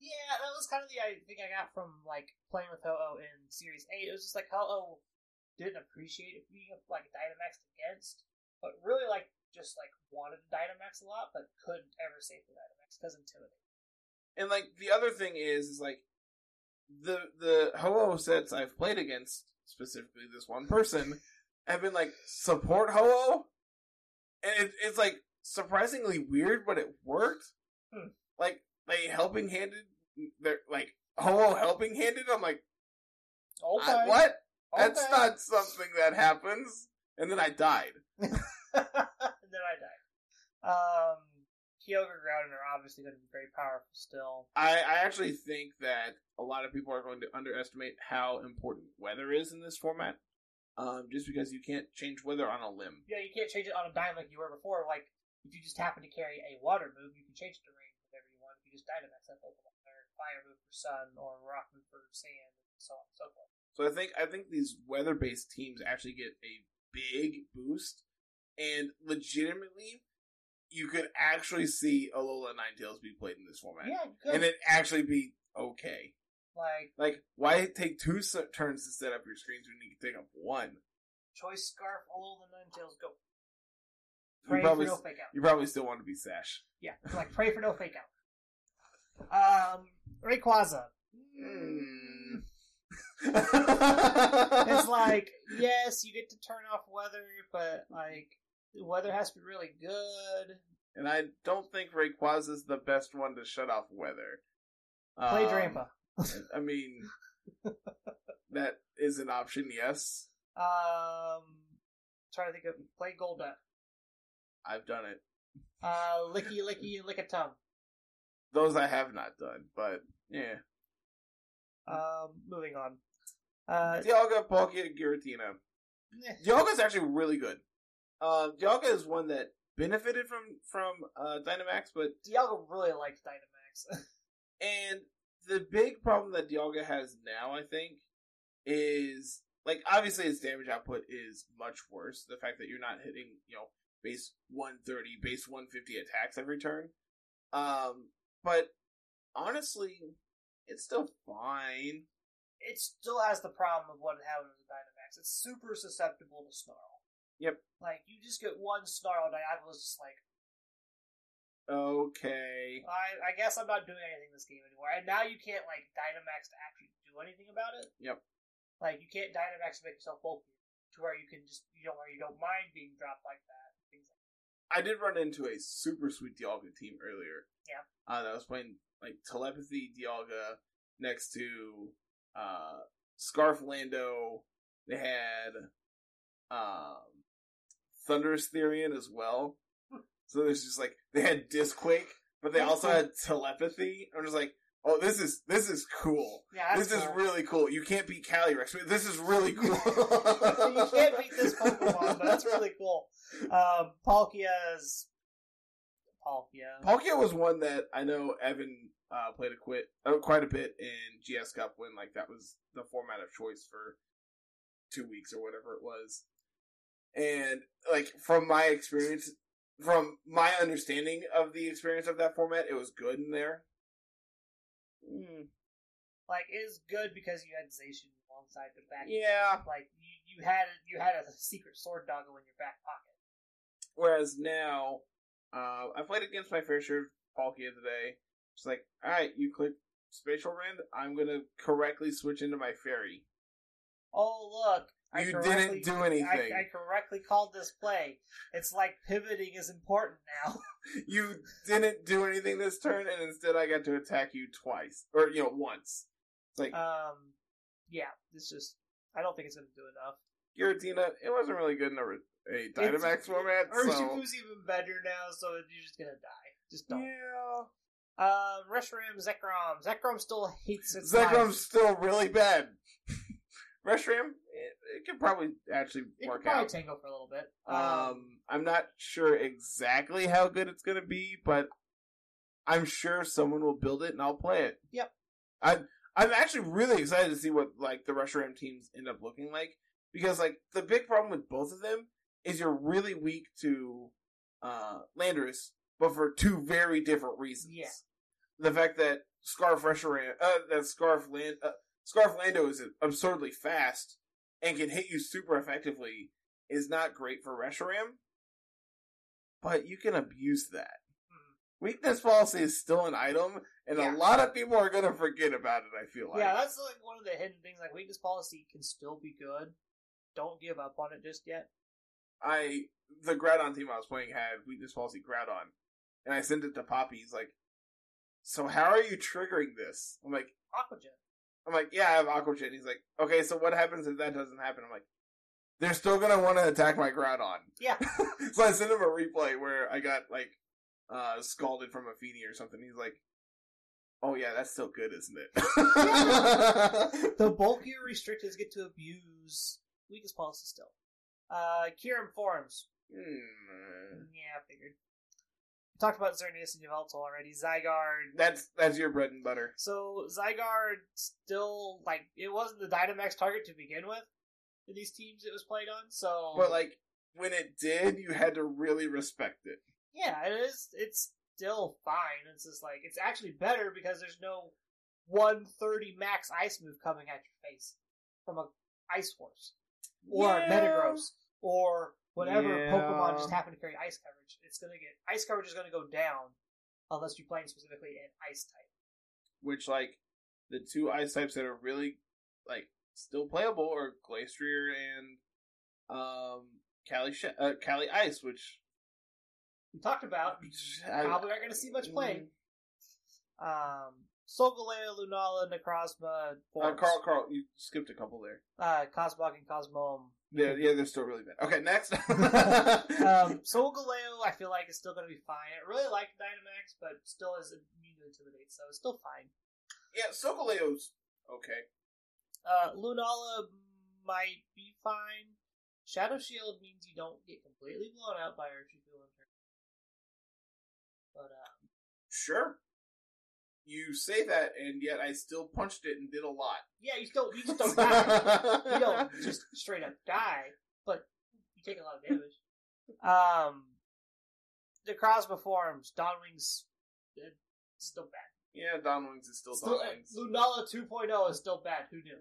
Yeah, that was kind of the I think I got from like playing with Ho-Oh in Series Eight. It was just like Ho-Oh didn't appreciate it being like Dynamax against, but really like just like wanted to Dynamax a lot, but couldn't ever save the Dynamax because intimidating. And like the other thing is, is like the the Ho-Oh sets I've played against, specifically this one person, have been like support Ho-Oh, and it, it's like surprisingly weird, but it worked. Hmm. Like they helping handed, they're like Ho-Oh helping handed. I'm like, Okay, I- what? That's not something that happens. And then I died. then I died. Um, Kyogre Groudon are obviously going to be very powerful still. I, I actually think that a lot of people are going to underestimate how important weather is in this format. Um, just because you can't change weather on a limb. Yeah, you can't change it on a dime like you were before. Like if you just happen to carry a water move, you can change it to rain whatever you want. If you just Dynamax that Pokemon, or fire move for sun, or rock move for sand, and so on and so forth. So I think I think these weather based teams actually get a big boost, and legitimately, you could actually see Alola Ninetales be played in this format, Yeah, and it actually be okay. like Like, why take two turns to set up your screens when you can take up one? choice scarf, all the Ninetales go. You Pray probably for no fake out. you probably still want to be Sash. Yeah, like pray for no fake out. Um, Rayquaza. Hmm. It's like yes, you get to turn off weather, but like the weather has to be really good. and I don't think Rayquaza is the best one to shut off weather. Play Um, Drampa. I mean, that is an option, yes. Um, trying to think of play Golduck. I've done it. Uh, licky licky lick a tongue. Those I have not done, but yeah. Um, moving on. Uh, Dialga, Palkia, Giratina. eh, Dialga's actually really good. Uh, Dialga is one that benefited from from uh, Dynamax, but Dialga really likes Dynamax. and the big problem that Dialga has now, I think, is like obviously its damage output is much worse. The fact that you're not hitting, you know, base 130, base 150 attacks every turn. Um, but honestly, it's still fine. it still has the problem of what it had with Dynamax. It's super susceptible to Snarl. Yep. Like you just get one Snarl, and Dialga was just like, Okay. I, I guess I'm not doing anything this game anymore. And now you can't like Dynamax to actually do anything about it. Yep. Like you can't Dynamax to make yourself bulky to where you can just you know where you don't mind being dropped like that. Things like I did run into a super sweet Dialga team earlier. Yeah. Uh, that was playing like telepathy Dialga next to uh Scarf Lando. They had um Thunderous Therian as well. So there's just like they had Disquake, but they also had telepathy. I'm just like, oh, this is this is cool. Yeah, this is really cool. You can't beat Calyrex, but this is really cool. you can't beat this Pokemon, but that's really cool. Um, Palkia's Palkia. Palkia was one that I know Evan uh, played a quit uh, quite a bit in GS Cup when like that was the format of choice for two weeks or whatever it was. And like from my experience, from my understanding of the experience of that format, it was good in there. Mm, like it was good because you had Zacian alongside the back. yeah. Like you, you had you had a secret sword doggo in your back pocket. Whereas now, uh, I played against my fair share of Palkia today. It's like, all right, you click spatial rend. I'm gonna correctly switch into my fairy. Oh look, I You didn't do anything. I, I correctly called this play. It's like pivoting is important now. You didn't do anything this turn, and instead I got to attack you twice, or you know, once. It's like um, yeah, it's just I don't think it's gonna do enough. Giratina. It wasn't really good in a, a Dynamax It's- format. So even better now, so you're just gonna die. Just don't. yeah, Uh, Reshiram, Zekrom. Zekrom still hates its Zekrom's life. still really bad. Reshiram, it, it could probably actually It work could probably out. tango for a little bit. Um, I'm not sure exactly how good it's going to be, but I'm sure someone will build it and I'll play it. Yep. I'm I'm actually really excited to see what like the Reshiram teams end up looking like because like the big problem with both of them is you're really weak to uh Landorus, but for two very different reasons. Yeah. The fact that Scarf Reshiram, uh, that Scarf Land, uh, Scarf Lando is absurdly fast and can hit you super effectively is not great for Reshiram, but you can abuse that. Hmm. Weakness policy is still an item, and Yeah. a lot of people are going to forget about it. I feel like. yeah, that's like one of the hidden things. Like weakness policy can still be good. Don't give up on it just yet. I the Groudon team I was playing had weakness policy Groudon, and I sent it to Poppy. He's like, "So how are you triggering this?" I'm like, Aqua Jet. "I'm like, yeah, I have Aqua Jet." He's like, "Okay, so what happens if that doesn't happen?" I'm like, "They're still gonna want to attack my Groudon." Yeah. so I sent him a replay where I got like uh scalded from a Fini or something. He's like, "Oh yeah, that's still good, isn't it?" The bulkier restrictors get to abuse weakest policy still. Uh, Kyurem forms. Hmm. Yeah, I figured. Talked about Xerneas and Yveltal already. Zygarde. That's that's your bread and butter. So Zygarde still like it wasn't the Dynamax target to begin with in these teams it was played on. So, But like when it did, you had to really respect it. yeah, it is. It's still fine. It's just like it's actually better because there's no 130 max ice move coming at your face from a ice horse or a Metagross or whatever Yeah. Pokemon just happen to carry ice coverage. It's gonna get ice coverage is gonna go down unless you're playing specifically an ice type. Which like the two ice types that are really like still playable are Glastrier and um Cali Sh- uh, Cali Ice, which We talked about I- probably aren't gonna see much Mm. playing. Um, Solgaleo, Lunala, Necrozma, Uh, Carl, Carl, you skipped a couple there. uh, Cosmog and Cosmoem. Yeah, yeah, they're still really bad. Okay, next. Um, Solgaleo, I feel like is still going to be fine. I really like Dynamax, but still is immune to Intimidate, so it's still fine. yeah, Solgaleo's okay. Uh, Lunala might be fine. Shadow Shield means you don't get completely blown out by Urshifu in turn. But, um, Sure. You say that, and yet I still punched it and did a lot. yeah, you still, you just don't die. you don't just straight up die, but you take a lot of damage. Um, the Crosby forms, Dawnwings, uh, still bad. Yeah, Dawn Wings is still, Still, Dawn Wings. Lunala 2.0 is still bad. Who knew?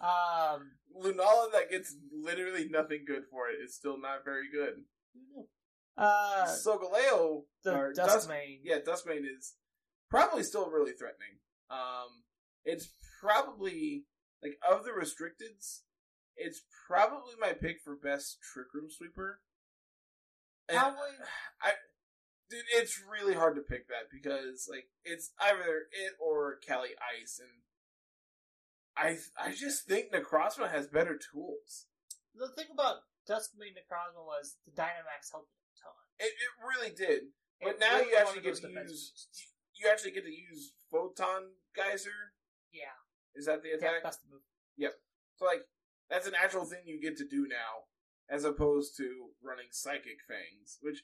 Um, Lunala that gets literally nothing good for it is still not very good. who knew? Uh, Solgaleo, the Duskmane. yeah, Duskmane is probably still really threatening. Um, it's probably like of the restricteds, it's probably my pick for best trick room sweeper. And Probably. I, dude, it's really hard to pick that because like it's either it or Cali Ice, and I I just think Necrozma has better tools. The thing about Duskmane Necrozma was the Dynamax helped a ton. It, it really did. But It now really you actually get to use. You actually get to use photon geyser. Yeah, Is that the yeah, attack? that's the move. So like that's an actual thing you get to do now, as opposed to running psychic fangs, which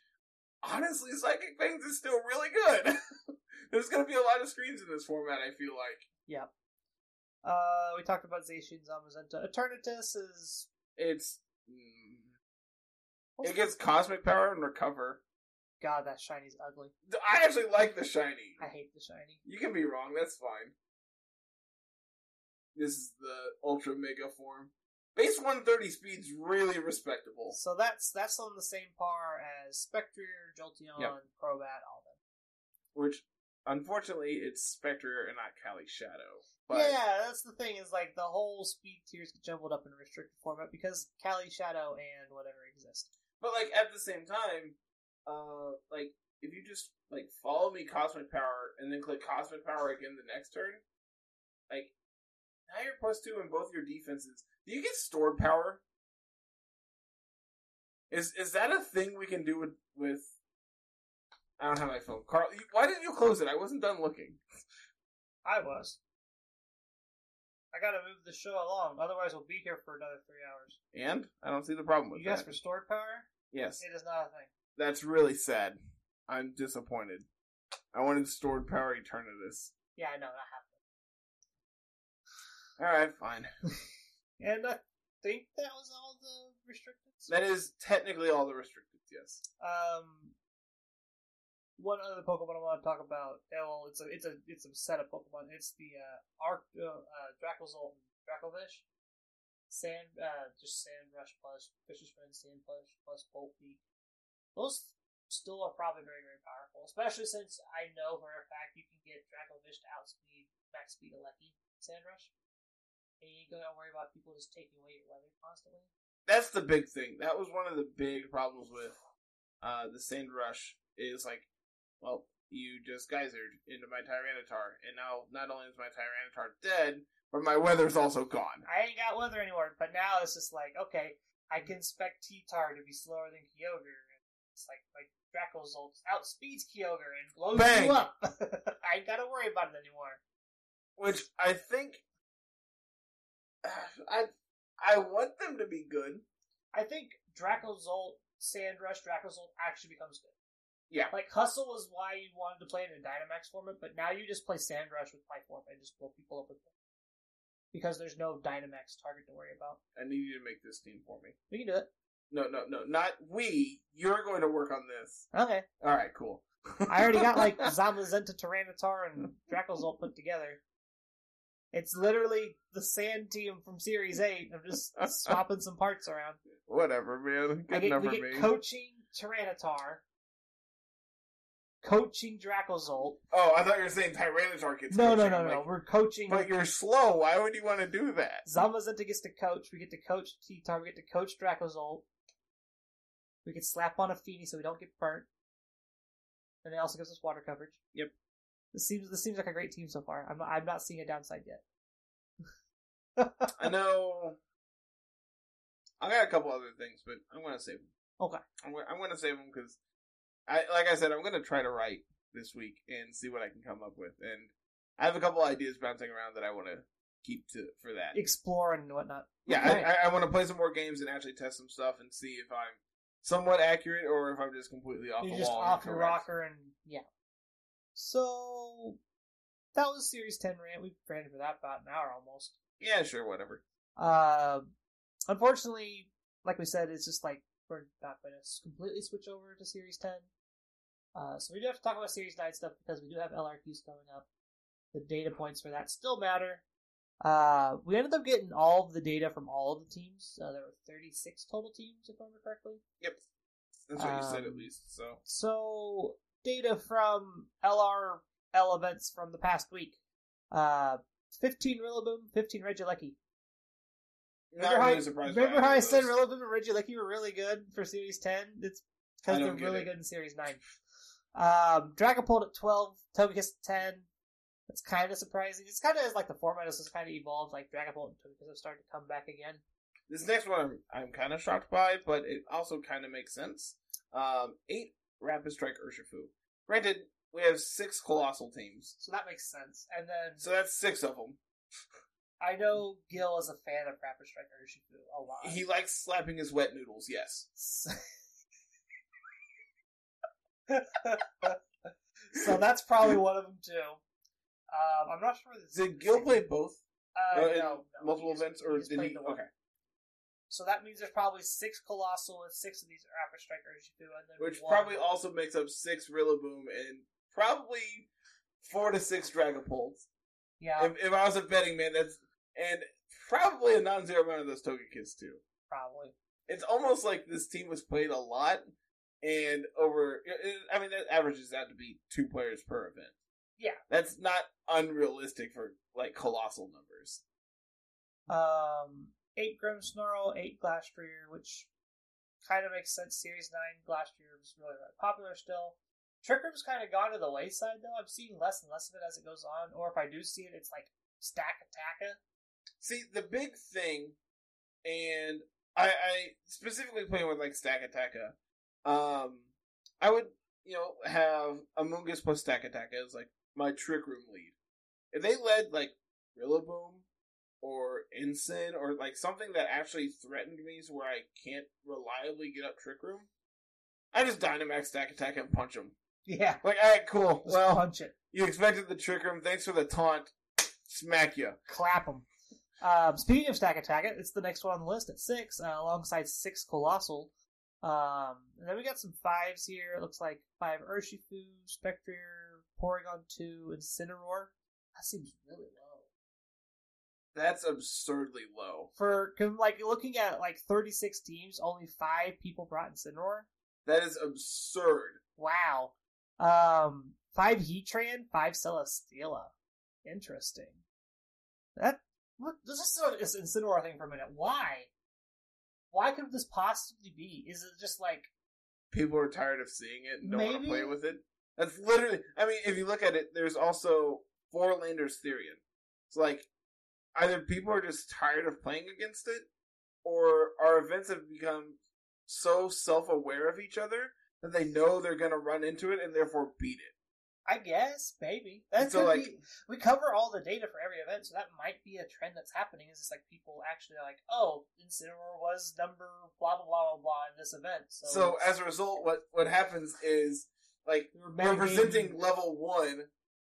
honestly, psychic fangs is still really good. There's gonna be a lot of screens in this format. I feel like Yep. Uh, we talked about Zacian Zamazenta. Eternatus is it's mm, it gets cosmic power and recover. God, that shiny's ugly. I actually like the shiny. I hate the shiny. You can be wrong. That's fine. This is the ultra mega form. Base 130 speed's really respectable. So that's that's on the same par as Spectre, Jolteon, Yep. Crobat, all them. Which, unfortunately, it's Spectre and not Cali Shadow. But yeah, that's the thing is like the whole speed tiers get jumbled up in restricted format because Cali Shadow and whatever exist. But like at the same time, uh, like if you just like follow me cosmic power and then click cosmic power again the next turn, like now you're plus two in both your defenses. Do you get stored power? Is is that a thing we can do with with? I don't have my phone. Carl, you- why didn't you close it? I wasn't done looking. I was. I gotta move the show along, otherwise we'll be here for another three hours. And I don't see the problem with You guys that. for stored power? yes, It is not a thing. That's really sad. I'm disappointed. I wanted stored power Eternatus. Yeah, I know, not happening. All right, fine. And I think that was all the restricted. That is technically all the restricted. Yes. Um, one other Pokemon I want to talk about. Well, it's a it's a it's a set of Pokemon. It's the uh, Arc uh, uh, Dracozolt and Dracovish. Sand, uh, just Sand Rush plus Fishious Rend, Sand Rush plus Bolt Beak. Those still are probably very very powerful, especially since I know for a fact you can get Dracovish to outspeed max speed Alecki Sand Rush. And you ain't gonna worry about people just taking away your weather constantly. That's the big thing. That was one of the big problems with uh, the Sand Rush. Is like, well, you just geysered into my Tyranitar, and now not only is my Tyranitar dead, but my weather's also gone. I ain't got weather anymore, but now it's just like, okay, I can expect T-Tar to be slower than Kyogre. It's like, my Dracozolt outspeeds Kyogre and blows Bang! you up. I ain't gotta worry about it anymore. Which I think, I I want them to be good. I think Dracozolt, Sandrush, Dracozolt actually becomes good. Yeah. Like, Hustle was why you wanted to play it in a Dynamax format, but now you just play Sandrush with Tyform and just blow people up with it. Because there's no Dynamax target to worry about. I need you to make this team for me. We can do it. No, no, no, not we. You're going to work on this. Okay. All right, cool. I already got like Zamazenta Tyranitar and Dracozolt put together. It's literally the sand team from Series 8. I'm just swapping some parts around. whatever, man. I Good get, enough we for get me. coaching Tyranitar, coaching Dracozolt. oh, I thought you were saying Tyranitar gets. No, no, coaching. no, I'm no. like, We're coaching. But you're slow. Why would you want to do that? Zamazenta gets to coach. We get to coach T-Tar. We get to coach Dracozolt. We can slap on a Fini so we don't get burnt. And it also gives us water coverage. Yep. This seems this seems like a great team so far. I'm not, I'm not seeing a downside yet. I know. I got a couple other things, but I'm gonna save them. Okay. I'm gonna, I'm gonna save them because, I like I said, I'm gonna try to write this week and see what I can come up with, and I have a couple ideas bouncing around that I want to keep to for that. Explore and whatnot. Yeah, Okay. I, I, I want to play some more games and actually test some stuff and see if I'm somewhat accurate or if I'm just completely off You're the just wall. off your rocker and yeah. So that was Series Ten rant. We ran for that about an hour almost. Yeah, sure, whatever. Uh, unfortunately, like we said, it's just like we're not going to completely switch over to Series 10. Uh, so we do have to talk about Series 9 stuff because we do have LRQs coming up. The data points for that still matter. Uh, we ended up getting all of the data from all of the teams. Uh, there were 36 total teams, if I remember correctly. Yep, that's what you said at Um, least. So So, data from LRL events from the past week. Uh, 15 Rillaboom, 15 Regieleki. not Remember, really how, surprised. remember how I said. Rillaboom and Regieleki were really good for Series 10? It's because they're really it. good in Series 9. Um, Dragapult at 12, Togekiss at 10. That's kind of surprising. It's kind of like the format has just kind of evolved. Like Dragapult and Togekiss have started to come back again. This next one I'm, I'm kind of shocked by, but it also kind of makes sense. Um, eight Rapid Strike Urshifu. Granted, we have six Coalossal teams, So that makes sense. And then so that's six of them. I know Gil is a fan of Rapid Strike Urshifu a lot. He likes slapping his wet noodles, yes. so that's probably one of them too. Um, I'm not sure. Did Gil play both? Uh, no, no, multiple just- events, or did he? the one. Okay. So that means there's probably six Coalossal and six of these Rapid Strike Urshifu, and then Which one- probably also makes up six Rillaboom and probably four to six Dragapults. yeah, If, if I was a betting man, that's and probably a non-zero amount of those Togekins too. probably. It's almost like this team was played a lot, and over. it- I mean, that averages out to be two players per event. Yeah. that's not unrealistic for like colossal numbers. Um, eight Grimmsnarl, eight Glastrier, which kind of makes sense. Series nine Glastrier is really, really popular still. Trick Room's kind of gone to the wayside though. I'm seeing less and less of it as it goes on, or if I do see it, it's like Stakataka. See, the big thing, and I, I specifically playing with like Stakataka, um, I would you know have Amoonguss plus Stakataka as like my Trick Room lead. If they led like Rillaboom or Incin or like something that actually threatened me to where I can't reliably get up Trick Room, I just Dynamax Stack Attack and punch them. Yeah, Like, alright, cool. just Well, punch it, you expected the Trick Room. Thanks for the taunt. Smack you. clap them. Um, speaking of Stack attack, it's the next one on the list at six, uh, alongside six Coalossal. Um, and then we got some fives here. It looks like five Urshifu, Spectrier, Porygon 2, Incineroar. That seems really low. That's absurdly low. For like, looking at, like, 36 teams, only five people brought Incineroar. That is absurd. Wow. Um, five Heatran, five Celesteela. Interesting. That, what, let's just this Incineroar thing for a minute. Why? Why could this possibly be? Is it just like, People are tired of seeing it and don't want to play with it. That's literally. I mean, if you look at it, there's also four Landers Therian. It's like either people are just tired of playing against it, or our events have become so self-aware of each other that they know they're going to run into it and therefore beat it. I guess, maybe. that's So, like- be. We cover all the data for every event, so that might be a trend that's happening. Is just like people actually are like, oh, Incineroar was number blah blah blah blah blah in this event. So, So as a result, what what happens is like we're presenting level one,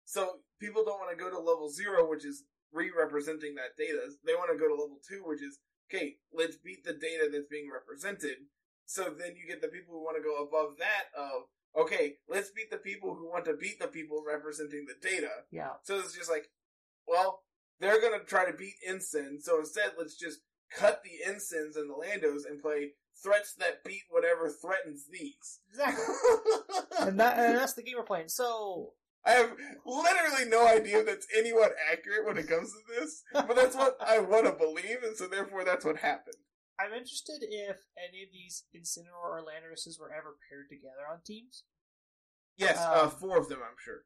so people don't want to go to level zero, which is re-representing that data. They want to go to level two, which is okay. Let's beat the data that's being represented. So then you get the people who want to go above that of okay, let's beat the people who want to beat the people representing the data. Yeah, So it's just like, well, they're gonna try to beat Incin, so instead let's just cut the Incins and the Landos and play threats that beat whatever threatens these. exactly. and that and that's the game we're playing. So I have literally no idea if that's anyone accurate when it comes to this, but that's what I want to believe, and so therefore that's what happened. I'm interested if any of these Incineroar or Landorus's were ever paired together on teams. Yes, uh, Um, four of them, I'm sure.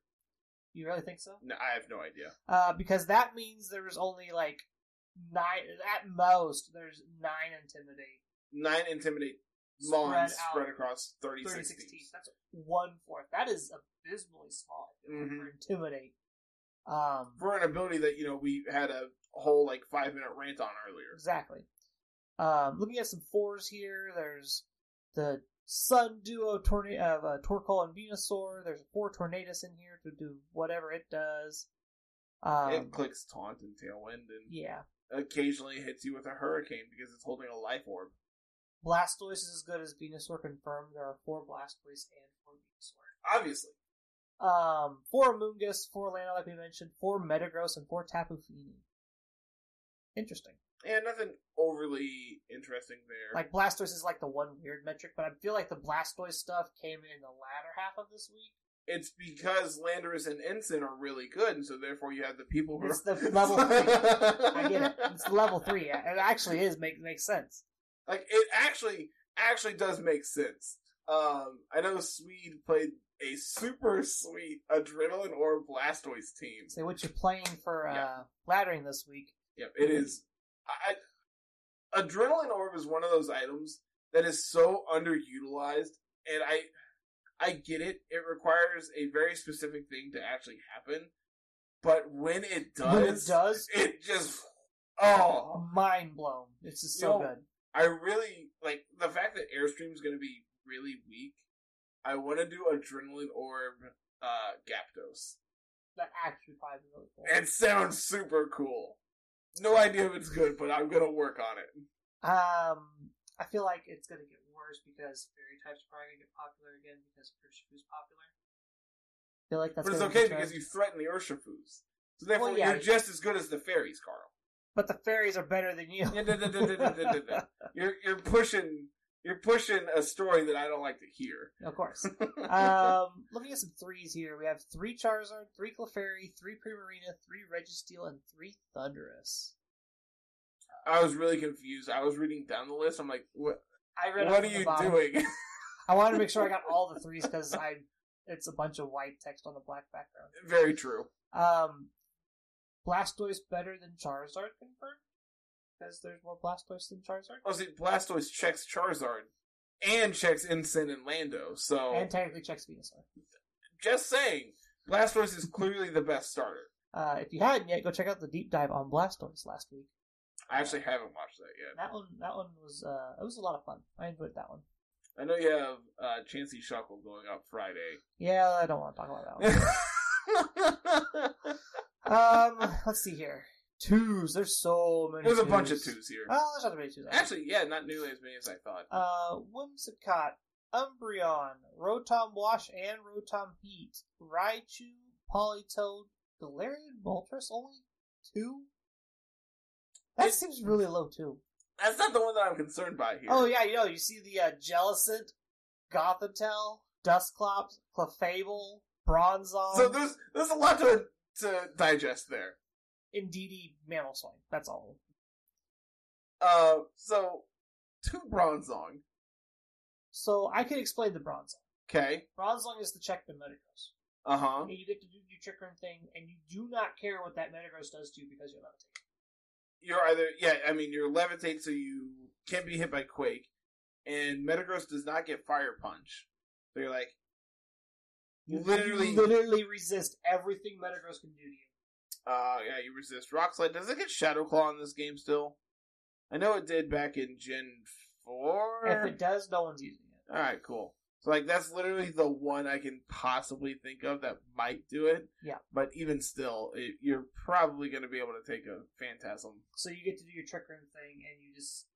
You really think so? No, I have no idea. Uh, because that means there's only like nine. At most, there's nine Intimidate. Nine intimidate Spread Mons out. spread across 36, 36 teams. teams. That's one fourth. That is abysmally small I feel like, Mhm. for Intimidate. Um, For an ability that, you know, we had a whole, like, five minute rant on earlier. exactly. Um, looking at some fours here, there's the Sun Duo torna- of uh, Torkoal and Venusaur. There's four Tornadus in here to do whatever it does. Um, it clicks taunt and tailwind and yeah. occasionally hits you with a hurricane because it's holding a life orb. Blastoise is as good as Venusaur confirmed. There are four Blastoise and four Venusaur. Obviously. Um, four Amoonguss, four Lana, like we mentioned, four Metagross, and four Tapu Fini. Interesting. And nothing overly interesting there. Like Blastoise is like the one weird metric, but I feel like the Blastoise stuff came in the latter half of this week. it's because Landorus and Incin are really good, and so therefore you have the people who It's are the level three. I get it. It's level three. It actually is make makes sense. Like it actually actually does make sense. Um, I know Swede played a super sweet Adrenaline or Blastoise team. So what you're playing for uh Yeah. laddering this week? Yep, it is. I adrenaline orb is one of those items that is so underutilized, and I I get it. It requires a very specific thing to actually happen, but when it does, when it does, it just oh, mind blown. It's just so know, good. I really like the fact that Airstream is going to be really weak. I want to do adrenaline orb uh Gapdos. That actually probably really cool. It sounds super cool. No idea if it's good, but I'm gonna work on it. Um, I feel like it's gonna get worse because fairy types are probably gonna get popular again because Urshifu's popular. I feel like that's. but it's be okay because you threaten the Urshifus. So therefore, Well, yeah. you're just as good as the fairies, Carl but the fairies are better than you. you're you're pushing you're pushing a story that I don't like to hear. Of course. um, looking at some threes here, we have three Charizard, three Clefairy, three Primarina, three Registeel, and three Thundurus. I was really confused. I was reading down the list. I'm like, what? I read what are you bottom. doing? I wanted to make sure I got all the threes because I it's a bunch of white text on the black background. Very true. Um, Blastoise better than Charizard confirmed because there's more Blastoise than Charizard, Oh, see, Blastoise checks Charizard and checks Incin and Lando. So and technically checks Venusaur. just saying, Blastoise is clearly the best starter. Uh, if you hadn't yet, go check out the deep dive on Blastoise last week. I actually haven't watched that yet. That one, that one was uh, it was a lot of fun. I enjoyed that one. I know you have uh, Chansey Shuckle going up Friday. Yeah, I don't want to talk about that one. um, let's see here. Twos. There's so many. There's a twos. bunch of twos here. Oh, there's not that many twos. Actually, yeah, not nearly as many as I thought. Uh, Whimsicott, Umbreon, Rotom Wash and Rotom Heat, Raichu, Politoed, Galarian Moltres, only two? That It- seems really low too. That's not the one that I'm concerned by here. Oh yeah, you know, you see the uh, Jellicent, Gothitelle, Dusclops, Clefable, Bronzong, So there's there's a lot to to digest there. Indeedee Mamoswine. That's all. Uh, so two Bronzong. So I can explain the Bronzong. Okay. Bronzong is the check the Metagross. Uh huh. You get to do your trick room thing, and you do not care what that Metagross does to you because you're levitating. You're either yeah. I mean, you're levitate, so you can't be hit by Quake, and Metagross does not get Fire Punch. So you're like, You Literally- literally resist everything Metagross can do to you. uh, yeah, you resist Rock Slide. Does it get Shadow Claw in this game still? I know it did back in Gen four. If it does, no one's using it. All right, cool. So like that's literally the one I can possibly think of that might do it. Yeah. But even still, it, you're probably going to be able to take a Phantasm. So you get to do your trick room thing, and you just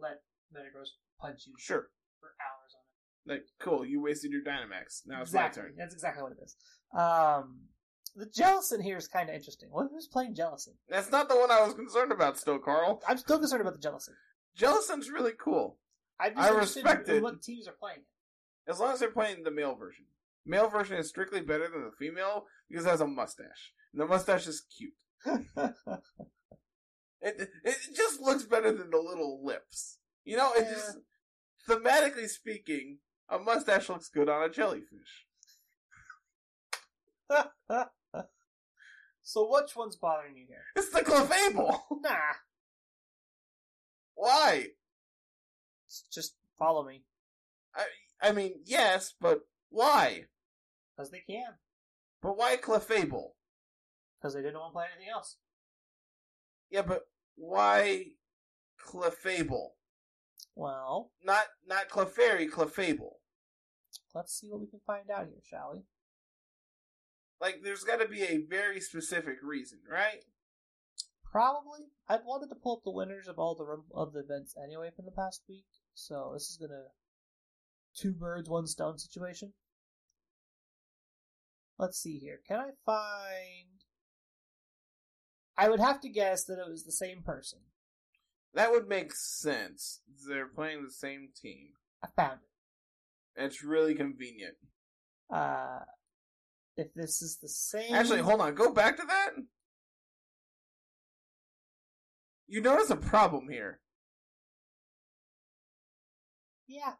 let Metagross punch you Sure. for hours. Like cool. You wasted your Dynamax. Now it's exactly. my turn. That's exactly what it is. Um, the Jellicent here is kind of interesting. Well, who's playing Jellicent? That's not the one I was concerned about. Still, Carl. I'm still concerned about the Jellicent. Jellicent's really cool I respect in it. what teams are playing it. as long as they're playing the male version. Male version is strictly better than the female because it has a mustache. And the mustache is cute. It it just looks better than the little lips. You know, it Yeah. just thematically speaking, a mustache looks good on a jellyfish. so which one's bothering you here? It's the Clefable. Nah, Why? s- just follow me I I mean, yes, but why? because they can. But why Clefable? Because they didn't want to play anything else. Yeah, but why Clefable? Well, Not not Clefairy, Clefable. let's see what we can find out here, shall we? Like, there's got to be a very specific reason, right? Probably. I wanted to pull up the winners of all the of the events anyway from the past week, so this is gonna two birds, one stone situation. Let's see here. Can I find? I would have to guess that it was the same person. That would make sense. They're playing the same team. I found it. It's really convenient. Uh, if this is the same, Actually, hold on. Go back to that. You notice a problem here. yeah.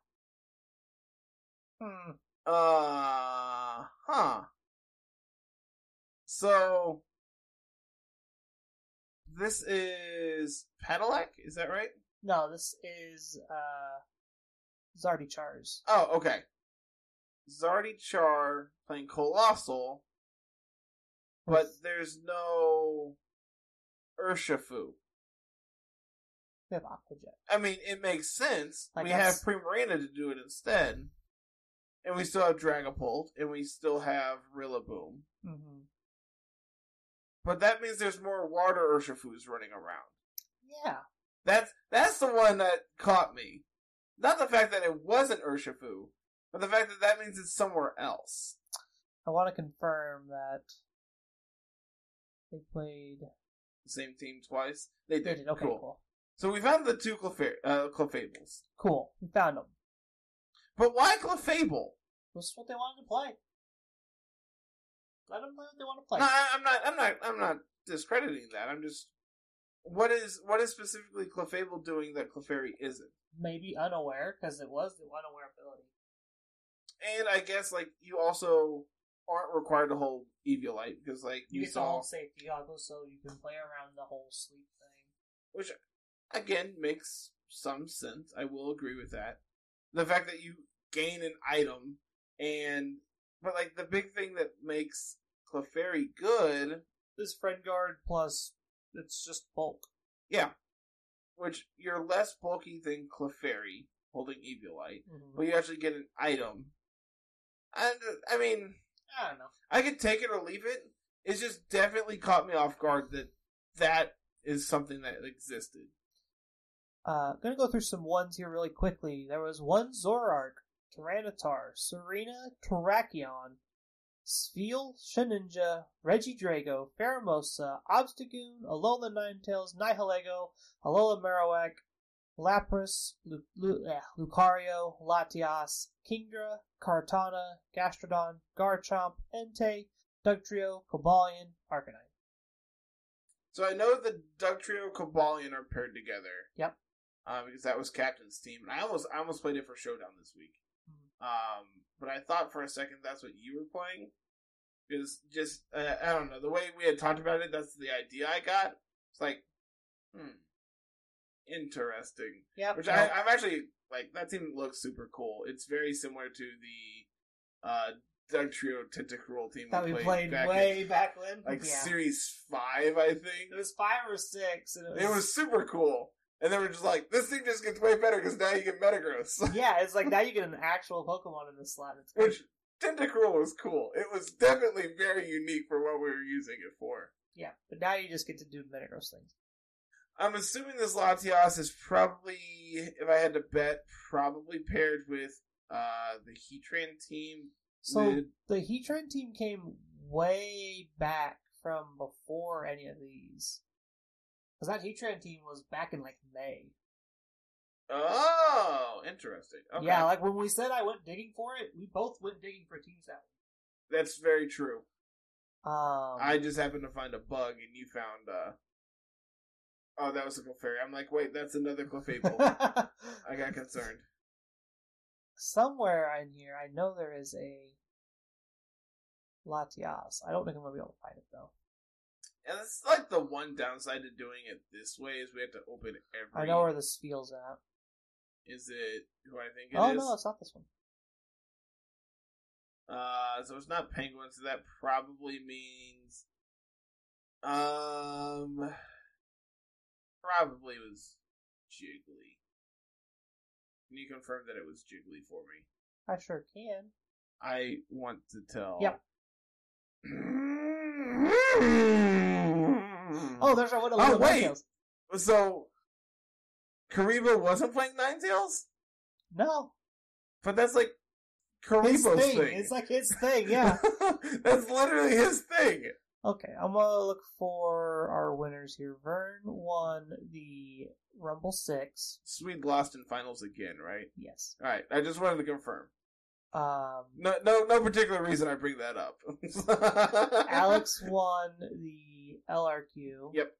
Hmm. Uh huh. So this is Pedelec, is that right? No, this is uh Zardy Chars. Oh, okay. Zardy Char playing Coalossal, but there's no Urshifu. We have Aquajet. I mean, it makes sense. Like we that's- have Primarina to do it instead. And we still have Dragapult, and we still have Rillaboom. Mm-hmm. But that means there's more water Urshifus running around. Yeah. That's that's the one that caught me. Not the fact that it wasn't Urshifu, but the fact that that means it's somewhere else. I want to confirm that they played. The same team twice. They They did. did. Okay, cool. cool. So we found the two Clef- uh, Clefables. Cool. We found them. But why Clefable? This is what they wanted to play. Let them play what they want to play. No, I, I'm not. I'm not. I'm not discrediting that. I'm just. What is what is specifically Clefable doing that Clefairy isn't? Maybe unaware because it was the unaware ability. And I guess like you also aren't required to hold Eviolite because like You, you get the saw, whole safety goggles, so you can play around the whole sleep thing. which again makes some sense. I will agree with that. The fact that you gain an item and but like the big thing that makes Clefairy good, is friend guard plus it's just bulk. yeah, which you're less bulky than Clefairy holding Eviolite, but you actually get an item. And I mean, I don't know. I could take it or leave it. It's just definitely caught me off guard that that is something that existed. Uh, gonna go through some ones here really quickly. There was one Zorark, Tyranitar, Serena, Terrakion, Spheal, Shedinja, Regidrago, Pheromosa, Obstagoon, Alola Ninetales, Nihilego, Alola Marowak, Lapras, Lu- Lu- eh, Lucario, Latias, Kingdra, Kartana, Gastrodon, Garchomp, Entei, Dugtrio, Cobalion, Arcanine. So I know the Dugtrio Cobalion are paired together. Yep. Um, because that was Captain's team, and I almost I almost played it for Showdown this week. Um, but I thought for a second that's what you were playing. Because just uh, I don't know the way we had talked about it. That's the idea I got. It's like, hmm, interesting. Yeah. Which. I, I'm actually like that team looks super cool. It's very similar to the uh Dugtrio Tentacruel team that we played back way in, back when. like yeah. series five, I think. It was five or six, and it was, It was super cool. And they were just like, this thing just gets way better because now you get Metagross. yeah. It's like now you get an actual Pokemon in this slot. It's. Which Tentacruel was cool. It was definitely very unique for what we were using it for. yeah, but now you just get to do Metagross things. I'm assuming this Latias is probably, if I had to bet, probably paired with uh the Heatran team. So the Heatran team came way back from before any of these. Because that Heatran team was back in like May. Oh, interesting. Okay. Yeah, like when we said I went digging for it, we both went digging for teams that. That's very true. Um, I just happened to find a bug and you found uh Oh, that was a Clefairy. I'm like, wait, that's another Clefable. I got concerned. somewhere in here, I know there is a Latias. I don't think I'm gonna be able to find it though. And it's like the one downside to doing it this way is we have to open every. I know where this Spheal's at. Is it who I think it is? oh no, it's not this one. Uh, so it's not penguin, so that probably means, um, probably was Jiggly. Can you confirm that it was Jiggly for me? I sure can. I want to tell. Yep. Oh, there's our one. Oh, wait! Ninetales. So, Karibo wasn't playing Ninetales? No, But that's like Karibo's thing. thing. It's like his thing. Yeah. that's literally his thing. okay, I'm gonna look for our winners here. Vern won the Rumble Six. Sweet lost in finals again, right? Yes. All right. I just wanted to confirm. Um, No, no, no particular reason I bring that up. Alex won the LRQ. Yep.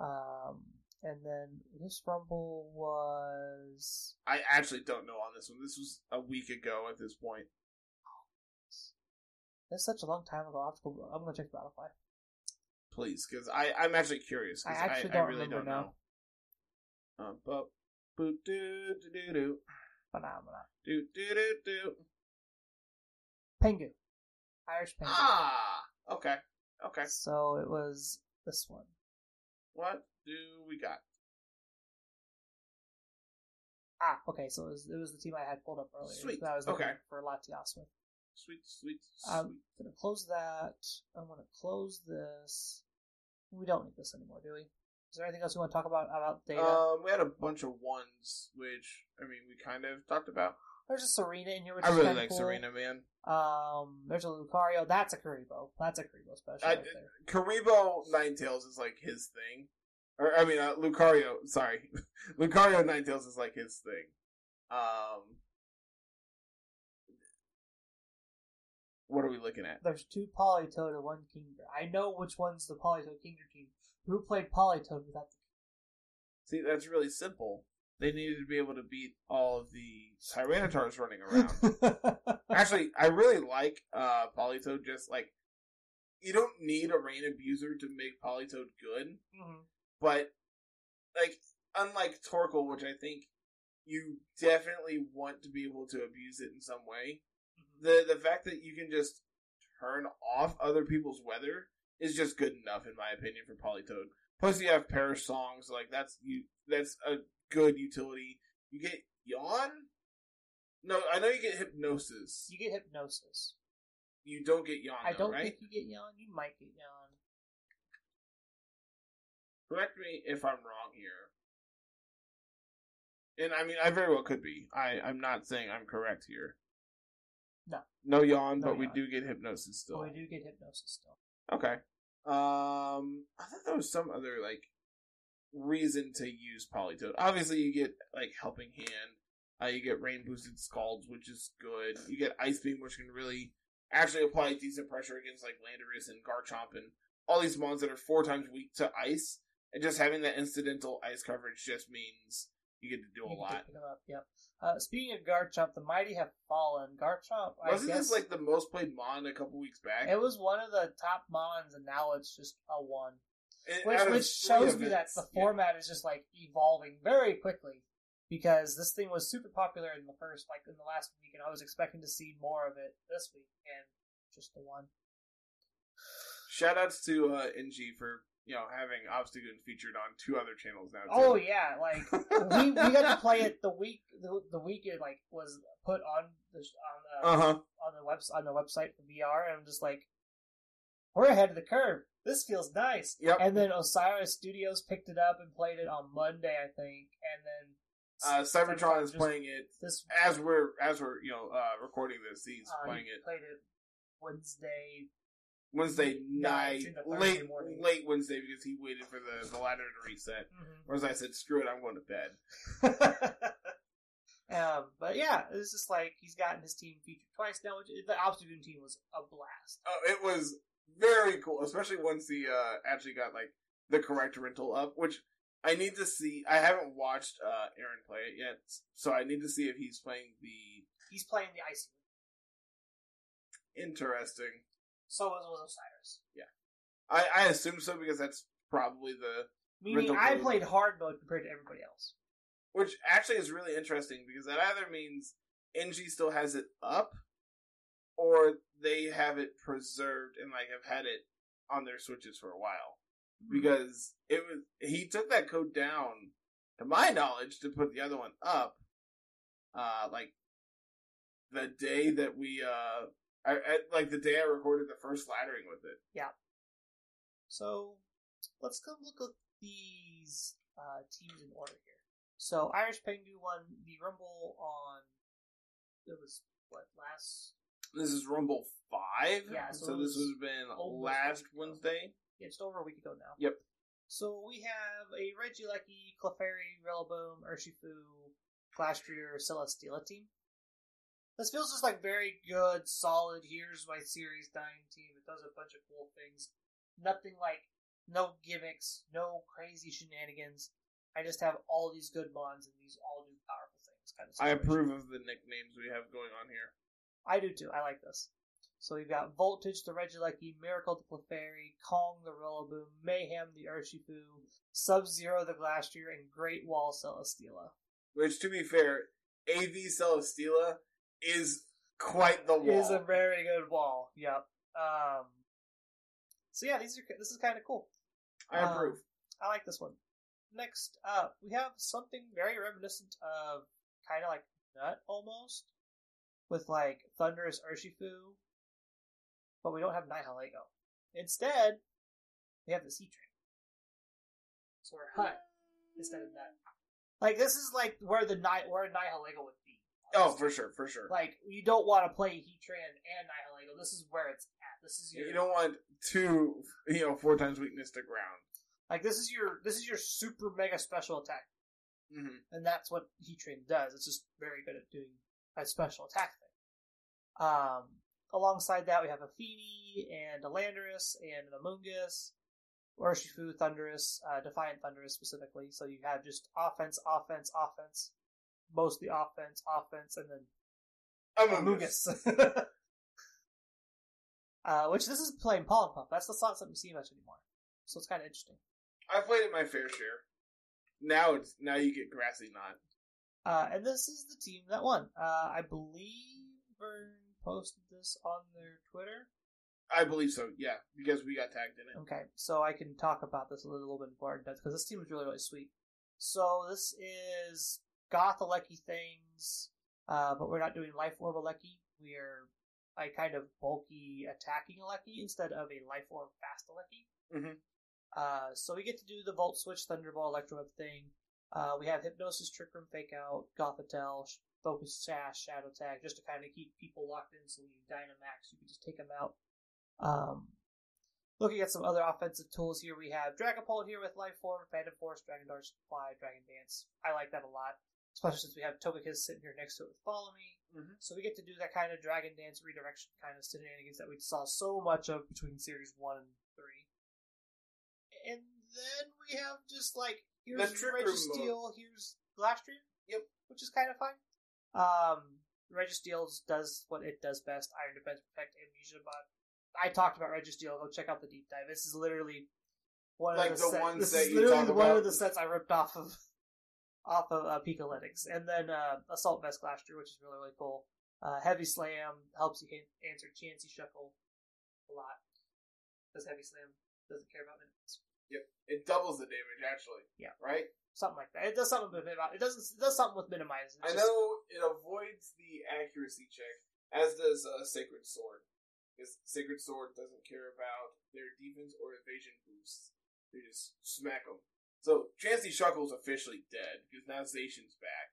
Um, and then this Rumble was I actually don't know on this one. This was a week ago at this point. That's such a long time ago. I'll have to go, I'm gonna check Battlefy. Please, because I I'm actually curious. I actually I, don't really remember don't now. know. Um, but boot do do do do Phenomena. do do do do. Pengu. Irish Pengu. Ah, okay, okay. So it was this one. What do we got? Ah, okay, so it was, it was the team I had pulled up earlier. Sweet, That was looking okay. for Latias with. Sweet, sweet, sweet. I'm gonna close that. I'm gonna close this. We don't need this anymore, do we? Is there anything else you want to talk about about data? Um, we had a bunch of ones, which I mean, we kind of talked about. there's a Serena in here, which I really like cool. Serena, man. Um, there's a Lucario. That's a Karibo. That's a Karibo special I- right. Karibo Ninetales is like his thing, or I mean, uh, Lucario. Sorry, Lucario Ninetales is like his thing. Um, what are we looking at? There's two Politoed and one Kingdra. I know which one's the Politoed Kingdra team. Who played Politoed without the See, that's really simple. They needed to be able to beat all of the Tyranitars running around. Actually, I really like uh Politoed. Just like you don't need a rain abuser to make Politoed good, Mhm. but like unlike Torkoal, which I think you definitely want to be able to abuse it in some way. The the fact that you can just turn off other people's weather is just good enough, in my opinion, for Politoed. Plus, you have Perish songs like that's you. That's a good utility. You get Yawn. No, I know you get Hypnosis. You get Hypnosis. You don't get Yawn. I though, don't right? think you get Yawn. You might get Yawn. Correct me if I'm wrong here. And I mean, I very well could be. I I'm not saying I'm correct here. No. No yawn, No but we do get hypnosis still. But we do get Hypnosis still. Okay. Um, I thought there was some other like reason to use Politoed. Obviously, you get like Helping Hand. Uh, you get Rain Boosted Scalds, which is good. You get Ice Beam, which can really actually apply decent pressure against like Landorus and Garchomp and all these mons that are four times weak to ice. And just having that incidental ice coverage just means you get to do a You can lot. pick them up. Yep. Uh, speaking of Garchomp, the mighty have fallen. Garchomp, Wasn't guess this like the most played mon a couple weeks back? it was one of the top mons, and now it's just a one. And Which, which shows me that the yeah. format is just like evolving very quickly because this thing was super popular in the first like in the last week and I was expecting to see more of it this week and just the one. Shout outs to uh, NG for you know having Obstagoon featured on two other channels now. Too. Oh yeah, like we, we got to play it the week the, the week it like was put on the on the Uh huh. on the webs on the website for VR and I'm just like we're ahead of the curve. This feels nice. Yep. And then Osiris Studios picked it up and played it on Monday, I think, and then Uh, Cybertron is playing it this as we're as we're you know uh, recording this. He's Uh, playing he it Played it Wednesday. Wednesday night Thursday late morning. late Wednesday because he waited for the the ladder to reset. Mm-hmm. Whereas I said, "Screw it, I'm going to bed." um, but yeah, it's just like he's gotten his team featured twice now. Which the Obstagoon team was a blast. Oh, it was very cool, especially once he uh, actually got like the correct rental up, which I need to see. I haven't watched uh, Aaron play it yet, so I need to see if he's playing the He's playing the ice. interesting. So was, was Osiris. Yeah, I, I assume so because that's probably the Meaning, I played hard mode compared to everybody else. which actually is really interesting because that either means NG still has it up, or they have it preserved and like have had it on their switches for a while. Because it was he took that code down, to my knowledge, to put the other one up. Uh, like the day that we uh, I, I, like the day I recorded the first laddering with it. Yeah. So let's go look at these uh, teams in order here. So Irish Pengu won the Rumble on. It was what last? This is Rumble five. Yeah, so so, this has been last a week ago. Wednesday. Yeah, just over a week ago now. Yep. So we have a Regieleki, Clefairy, Rillaboom, Urshifu, Glastrier, Celesteela team. This feels just like very good, solid. Here's my series dying team. It does a bunch of cool things. Nothing like no gimmicks, no crazy shenanigans. I just have all these good bonds and these all do powerful things. Kind of. I approve of the nicknames we have going on here. I do too. I like this. So we've got Voltage the Regieleki, Miracle the Clefairy, Kong the Rillaboom, Mayhem the Urshifu, Sub Zero the Glastrier, and Great Wall Celesteela. Which, to be fair, AV Celesteela is quite the wall. Is a very good wall. Yep. Um, so yeah, these are this is kind of cool. I approve. Um, I like this one. Next up, we have something very reminiscent of kind of like Nut almost, with like Thundurus Urshifu, but we don't have Nihilego. Instead, we have the Heatran. So we're Hut instead of Nut. Like this is like where the Ni- where Nihilego would be. Oh, for sure, for sure. Like you don't want to play Heatran and Nihilego. This is where it's at. This is your you don't want two, you know, four times weakness to ground. like this is your this is your super mega special attack. hmm and that's what Heatran does. It's just very good at doing a special attack thing. Um, alongside that, we have a Fini and a Landorus and an Amoonguss, Urshifu, Thundurus, uh, Defiant Thundurus specifically. So you have just offense, offense, offense, mostly offense, offense, and then Among Us. Uh, which this is playing Pollen Puff. That's the not something you see much anymore. So it's kind of interesting. I've played it my fair share. Now it's now you get grassy knot. Uh, and this is the team that won. Uh, I believe Vern posted this on their Twitter. I believe so. Yeah, because we got tagged in it. Okay, so I can talk about this a little bit more in depth because this team is really really sweet. So this is Goth Alecki things, uh, but we're not doing Life Orb Alecki. We're a kind of bulky attacking Alecki instead of a Life Orb fast Alecki. Mhm. Uh, so we get to do the Volt Switch Thunderbolt Electroweb thing. Uh, we have Hypnosis, Trick Room, Fake Out, Gothitelle, Focus Sash, Shadow Tag, just to kind of keep people locked in. So when you Dynamax, you can just take them out. Um, looking at some other offensive tools here, we have Dragapult here with Life Orb, Phantom Force, Dragon Dart, Fly, Dragon Dance. I like that a lot, especially since we have Togekiss sitting here next to it with Follow Me. Mhm. So we get to do that kind of Dragon Dance redirection kind of shenanigans that we saw so much of between Series 1 and 3. And then we have just like, here's The Trick Room Registeel, here's Glastrier. Yep. Which is kind of fun. Um, Registeel does what it does best Iron Defense, Protect, Amnesia, but I talked about Registeel. Go check out the deep dive. This is literally one Like of the the, set- ones This that is you literally one about? of the sets I ripped off of off of uh, and then uh, Assault Vest Glastrier, which is really really cool. Uh, Heavy Slam helps you can- answer Chansey Shuckle a lot because Heavy Slam doesn't care about minimize. Yep, it doubles the damage actually. Yeah. right. Something like that. It does something with minimize. It doesn't. It does something with minimize. It's I just- know it avoids the accuracy check, as does uh, Sacred Sword. Because Sacred Sword doesn't care about their defense or evasion boosts. They just smack them. So Chansey Shuckle's officially dead because now Zacian's back.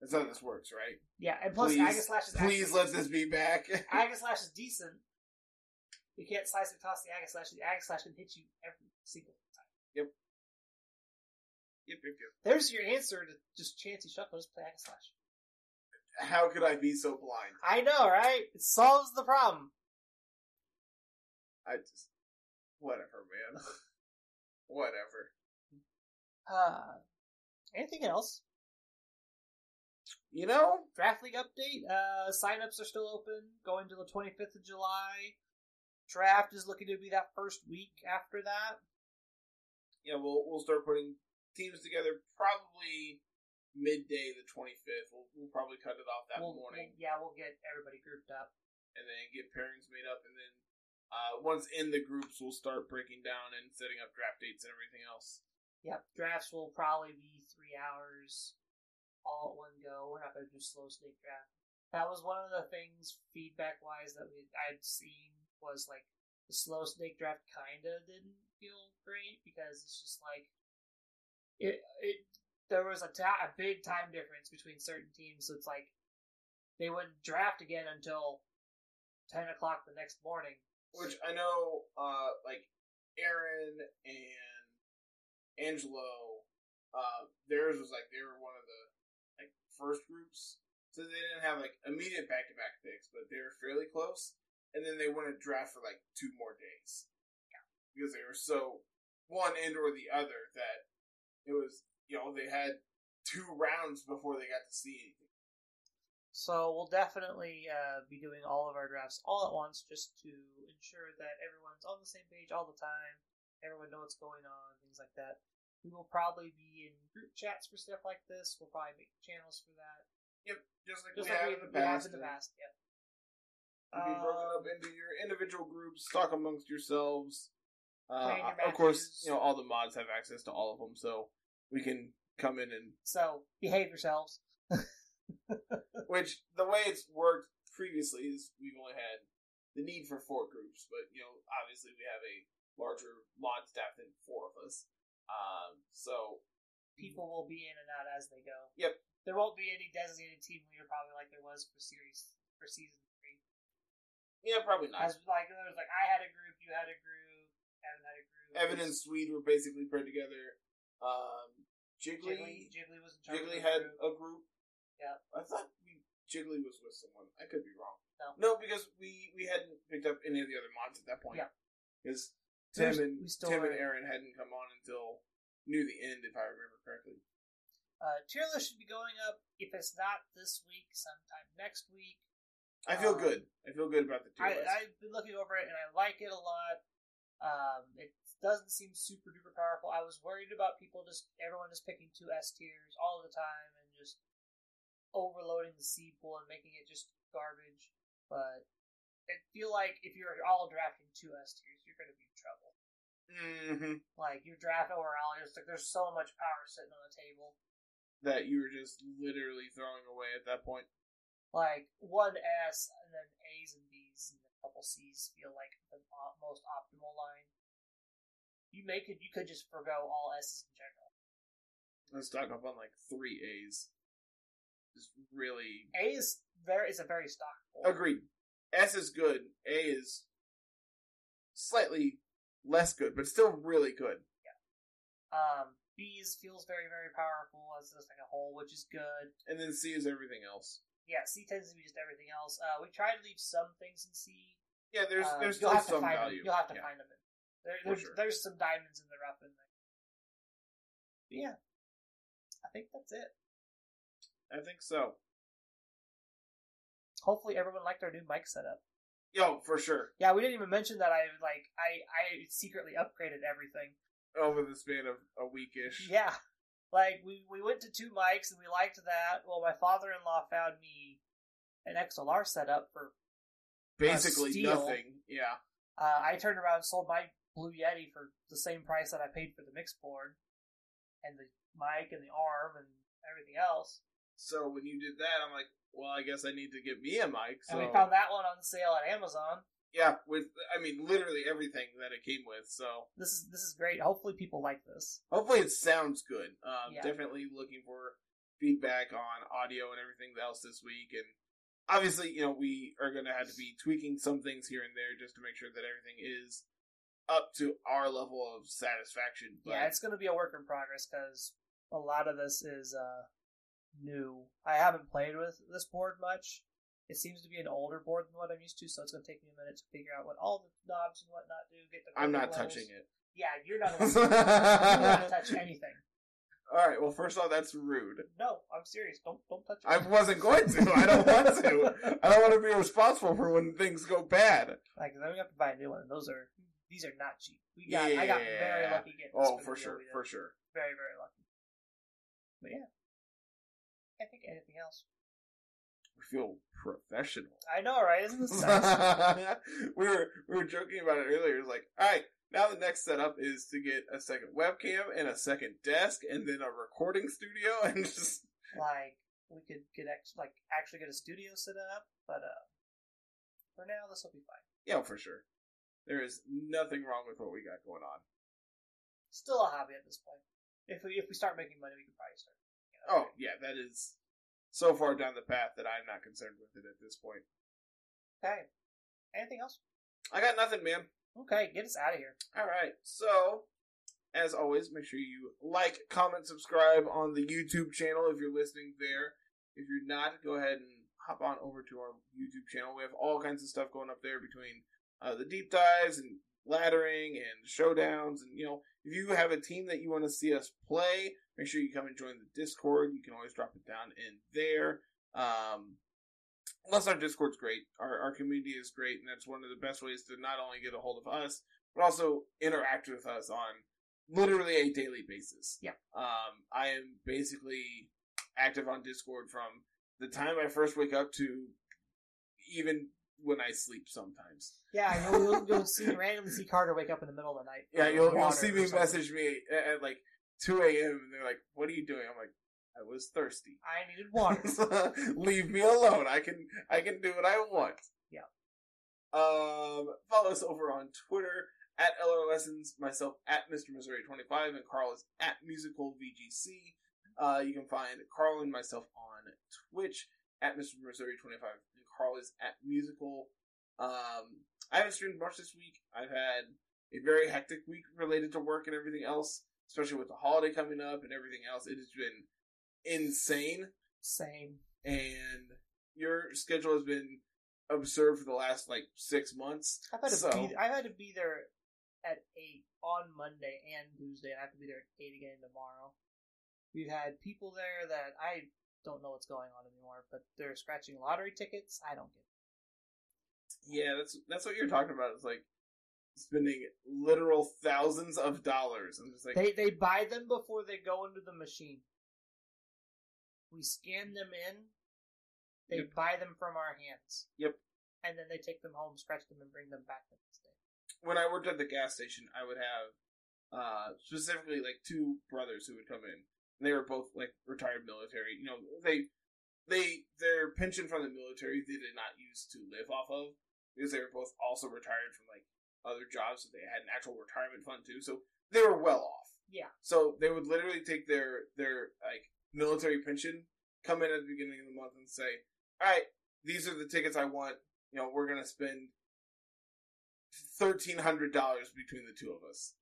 That's how this works, right? Yeah, and plus please, Aegislash is actually please let this be back. Aegislash is decent. You can't slice and toss the Aegislash. The Aegislash can hit you every single time. yep, yep, yep. There's your answer to just Chansey Shuckle. Just play Aegislash. How could I be so blind? I know, right? It solves the problem. I just whatever, man. whatever. Uh, anything else? You know, Draft League update. Uh, signups are still open. Going to the 25th of July. Draft is looking to be that first week after that. yeah, we'll we'll start putting teams together probably midday the twenty fifth. We'll we'll probably cut it off that We'll- morning we'll- yeah, we'll get everybody grouped up. and then get pairings made up, and then uh, once in the groups, we'll start breaking down and setting up draft dates and everything else. Yep, drafts will probably be three hours all at one go. We're not going to do slow snake draft. That was one of the things feedback wise that we I'd seen was like the slow snake draft kind of didn't feel great because it's just like it it there was a ta- a big time difference between certain teams. So it's like they wouldn't draft again until ten o'clock the next morning. Which I know, uh, like Aaron and Angelo, uh, theirs was like they were one of the like first groups, so they didn't have like immediate back to back picks, but they were fairly close. And then they wouldn't draft for like two more days, because they were so one end or the other that it was you know they had two rounds before they got to see anything. So we'll definitely uh, be doing all of our drafts all at once, just to ensure that everyone's on the same page all the time. Everyone know what's going on, things like that. We will probably be in group chats for stuff like this. We'll probably make channels for that, Yep, just like just we like have we, in the past. in the past. Yep. You'll be broken up Um, into your individual groups, talk amongst yourselves. Uh, your of course, you know all the mods have access to all of them, so we can come in and So behave yourselves. which the way it's worked previously is we've only had the need for four groups, but you know obviously we have a larger mod staff than four of us. Um, so People will be in and out as they go. Yep. There won't be any designated team leader, probably like there was for series for season three. yeah, probably not. As like there was like I had a group, you had a group, Evan had a group. Evan and Swede were basically put together. Um, Jiggly, Jiggly, Jiggly was in charge. Jiggly had group. a group. Yeah. I thought we, Jiggly was with someone. I could be wrong. No. No, because we we hadn't picked up any of the other mods at that point. Yeah. Because Tim and we Tim and Aaron hadn't come on until near the end, if I remember correctly. Uh, tier list should be going up if it's not this week, sometime next week. I feel Um, good. I feel good about the tier I, list. I've been looking over it and I like it a lot. Um, it doesn't seem super duper powerful. I was worried about people just everyone just picking two S tiers all the time and just overloading the seed pool and making it just garbage. But I feel like if you're all drafting two S tiers, you're going to be trouble. hmm Like your draft overall, it's like there's so much power sitting on the table. That you were just literally throwing away at that point. Like one S and then A's and B's and a couple C's feel like the most optimal line. You make it. You could just forgo all S's in general. Let's stock up on like three A's. Just really A is very is a very stock. agreed. S is good. A is slightly less good, but still really good. Yeah. Um, B's feels very very powerful as just like a whole, which is good. And then C is everything else. Yeah, C tends to be just everything else. Uh, we try to leave some things in C. Yeah, there's Uh, there's still some value. Them. You'll have to yeah. find them. In. There, there's, sure. there's some diamonds in the rough in there. But yeah, I think that's it. I think so. Hopefully, everyone liked our new mic setup. Yo, for sure. Yeah, we didn't even mention that I like I I secretly upgraded everything. Over the span of a weekish. Yeah, like we we went to two mics and we liked that. Well, my father in law found me an XLR setup for. Basically nothing. Yeah. Uh, I turned around and sold my Blue Yeti for the same price that I paid for the mix board, and the mic and the arm and everything else. So when you did that, I'm like, well, I guess I need to get me a mic. So And we found that one on sale at Amazon. yeah, with I mean literally everything that it came with. So This is this is great. Hopefully, people like this. hopefully it sounds good. Um, Yeah. Definitely looking for feedback on audio and everything else this week, and obviously, you know, we are going to have to be tweaking some things here and there just to make sure that everything is up to our level of satisfaction. But Yeah, it's going to be a work in progress because a lot of this is uh, new. I haven't played with this board much. It seems to be an older board than what I'm used to, so it's going to take me a minute to figure out what all the knobs and whatnot do. Get the I'm not levels. touching it. Yeah, you're not. Allowed, to touch anything. All right. Well, first of all, that's rude. No, I'm serious. Don't don't touch. It. I wasn't going to. I don't want to. I don't want to be responsible for when things go bad. Like then we have to buy a new one. Those are these are not cheap. We got. I got very lucky getting. Oh, for sure, for sure. Very very lucky. But yeah, can't think anything else. We feel professional. I know, right? Isn't this nice? we were we were joking about it earlier. It's like, all right, now the next setup is to get a second webcam and a second desk, and then a recording studio, and just like we could get like actually get a studio set up, but uh, for now this will be fine. yeah, for sure. There is nothing wrong with what we got going on. Still a hobby at this point. If we if we start making money, we can probably start. Oh yeah, that is so far down the path that I'm not concerned with it at this point. okay. Anything else? I got nothing, man. Okay, get us out of here. All right. So, as always, make sure you like, comment, subscribe on the YouTube channel if you're listening there. If you're not, go ahead and hop on over to our YouTube channel. We have all kinds of stuff going up there between uh, the deep dives and laddering and showdowns. And, you know, if you have a team that you want to see us play, make sure you come and join the Discord. You can always drop it down in there. Um, Plus, our Discord's great. Our our community is great, and that's one of the best ways to not only get a hold of us, but also interact with us on literally a daily basis. Yeah. Um, I am basically active on Discord from the time I first wake up to even when I sleep sometimes. Yeah, you'll, you'll, you'll see randomly see Carter wake up in the middle of the night. Yeah, you'll, you'll see me message me at, at like 2 a.m. and they're like, "What are you doing?" I'm like, "I was thirsty. I needed water. so leave me alone. I can I can do what I want." Yeah. Um, follow us over on Twitter at LR Lessons, myself at Mr. Missouri 25, and Carl is at Musical VGC. Uh, you can find Carl and myself on Twitch at Mr. Missouri 25 Carl is at Musical. Um, I haven't streamed much this week. I've had a very hectic week related to work and everything else, especially with the holiday coming up and everything else. It has been insane. Same. And your schedule has been observed for the last like six months. I've had to so, be, I've had to be there at eight on Monday and Tuesday, and I have to be there at eight again tomorrow. We've had people there that I don't know what's going on anymore, but they're scratching lottery tickets. I don't get. it. Yeah, that's that's what you're talking about. It's like spending literal thousands of dollars. I'm just like, They they buy them before they go into the machine. We scan them in. They Yep. buy them from our hands. Yep. And then they take them home, scratch them, and bring them back the next day. when I worked at the gas station, I would have uh, specifically like two brothers who would come in. And they were both like retired military. You know, they they their pension from the military they did not use to live off of because they were both also retired from like other jobs, so they had an actual retirement fund too. So they were well off. Yeah. So they would literally take their their like military pension, come in at the beginning of the month and say, "All right, these are the tickets I want. You know, we're gonna spend thirteen hundred dollars between the two of us."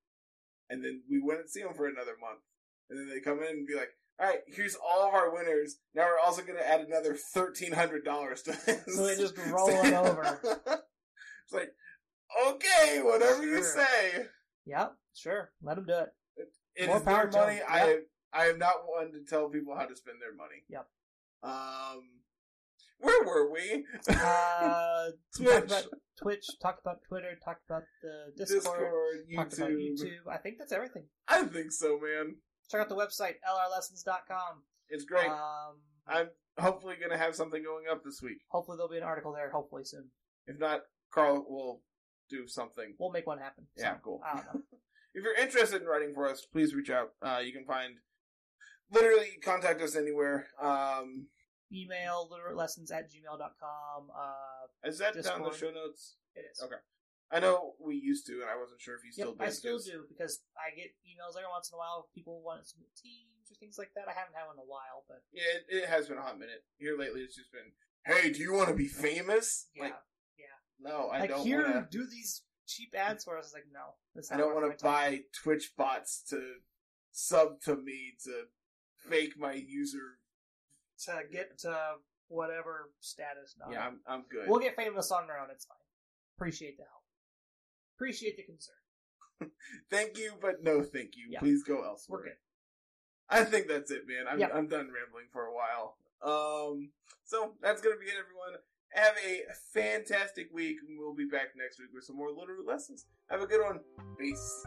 And then we wouldn't see them for another month, and then they come in and be like, "All right, here's all of our winners. Now we're also gonna add another thirteen hundred dollars to this." So they just roll it over. it's like, okay, whatever you say. Yep, sure. Let them do it. It More is power their to money. I Yep. am, I am not one to tell people how to spend their money. Yep. Um, where were we? Uh, Twitch, talked about Twitch, talked about Twitter, talked about the Discord, Discord, talked about YouTube. YouTube. I think that's everything. I think so, man. Check out the website, lrlessons.com. It's great. Um, I'm hopefully gonna have something going up this week. hopefully there'll be an article there, hopefully soon. If not, Carl will do something. We'll make one happen. So, Yeah, cool. I don't know. If you're interested in writing for us, please reach out. Uh, you can find literally contact us anywhere. Um, Email literatelessons at gmail.com. Uh, is that down in the show notes? it is. Okay. I know we used to, and I wasn't sure if you Yep, still did. I still 'cause- do because I get emails every once in a while. People want some new teams or things like that. I haven't had one in a while, but Yeah, it, it has been a hot minute. Here lately, it's just been, hey, do you want to be famous? yeah. Like, no, I like don't here, want to. do these cheap ads for us. Like no, I don't want to buy Twitch bots to sub to me to fake my user. to get to whatever status. No. Yeah, I'm, I'm good. we'll get famous on our own. It's fine. Appreciate the help. Appreciate the concern. Thank you, but no thank you. Yeah. Please go elsewhere. We're good. I think that's it, man. I'm. I'm done rambling for a while. Um, so that's gonna be it, everyone. Have a fantastic week, and we'll be back next week with some more literary lessons. Have a good one. Peace.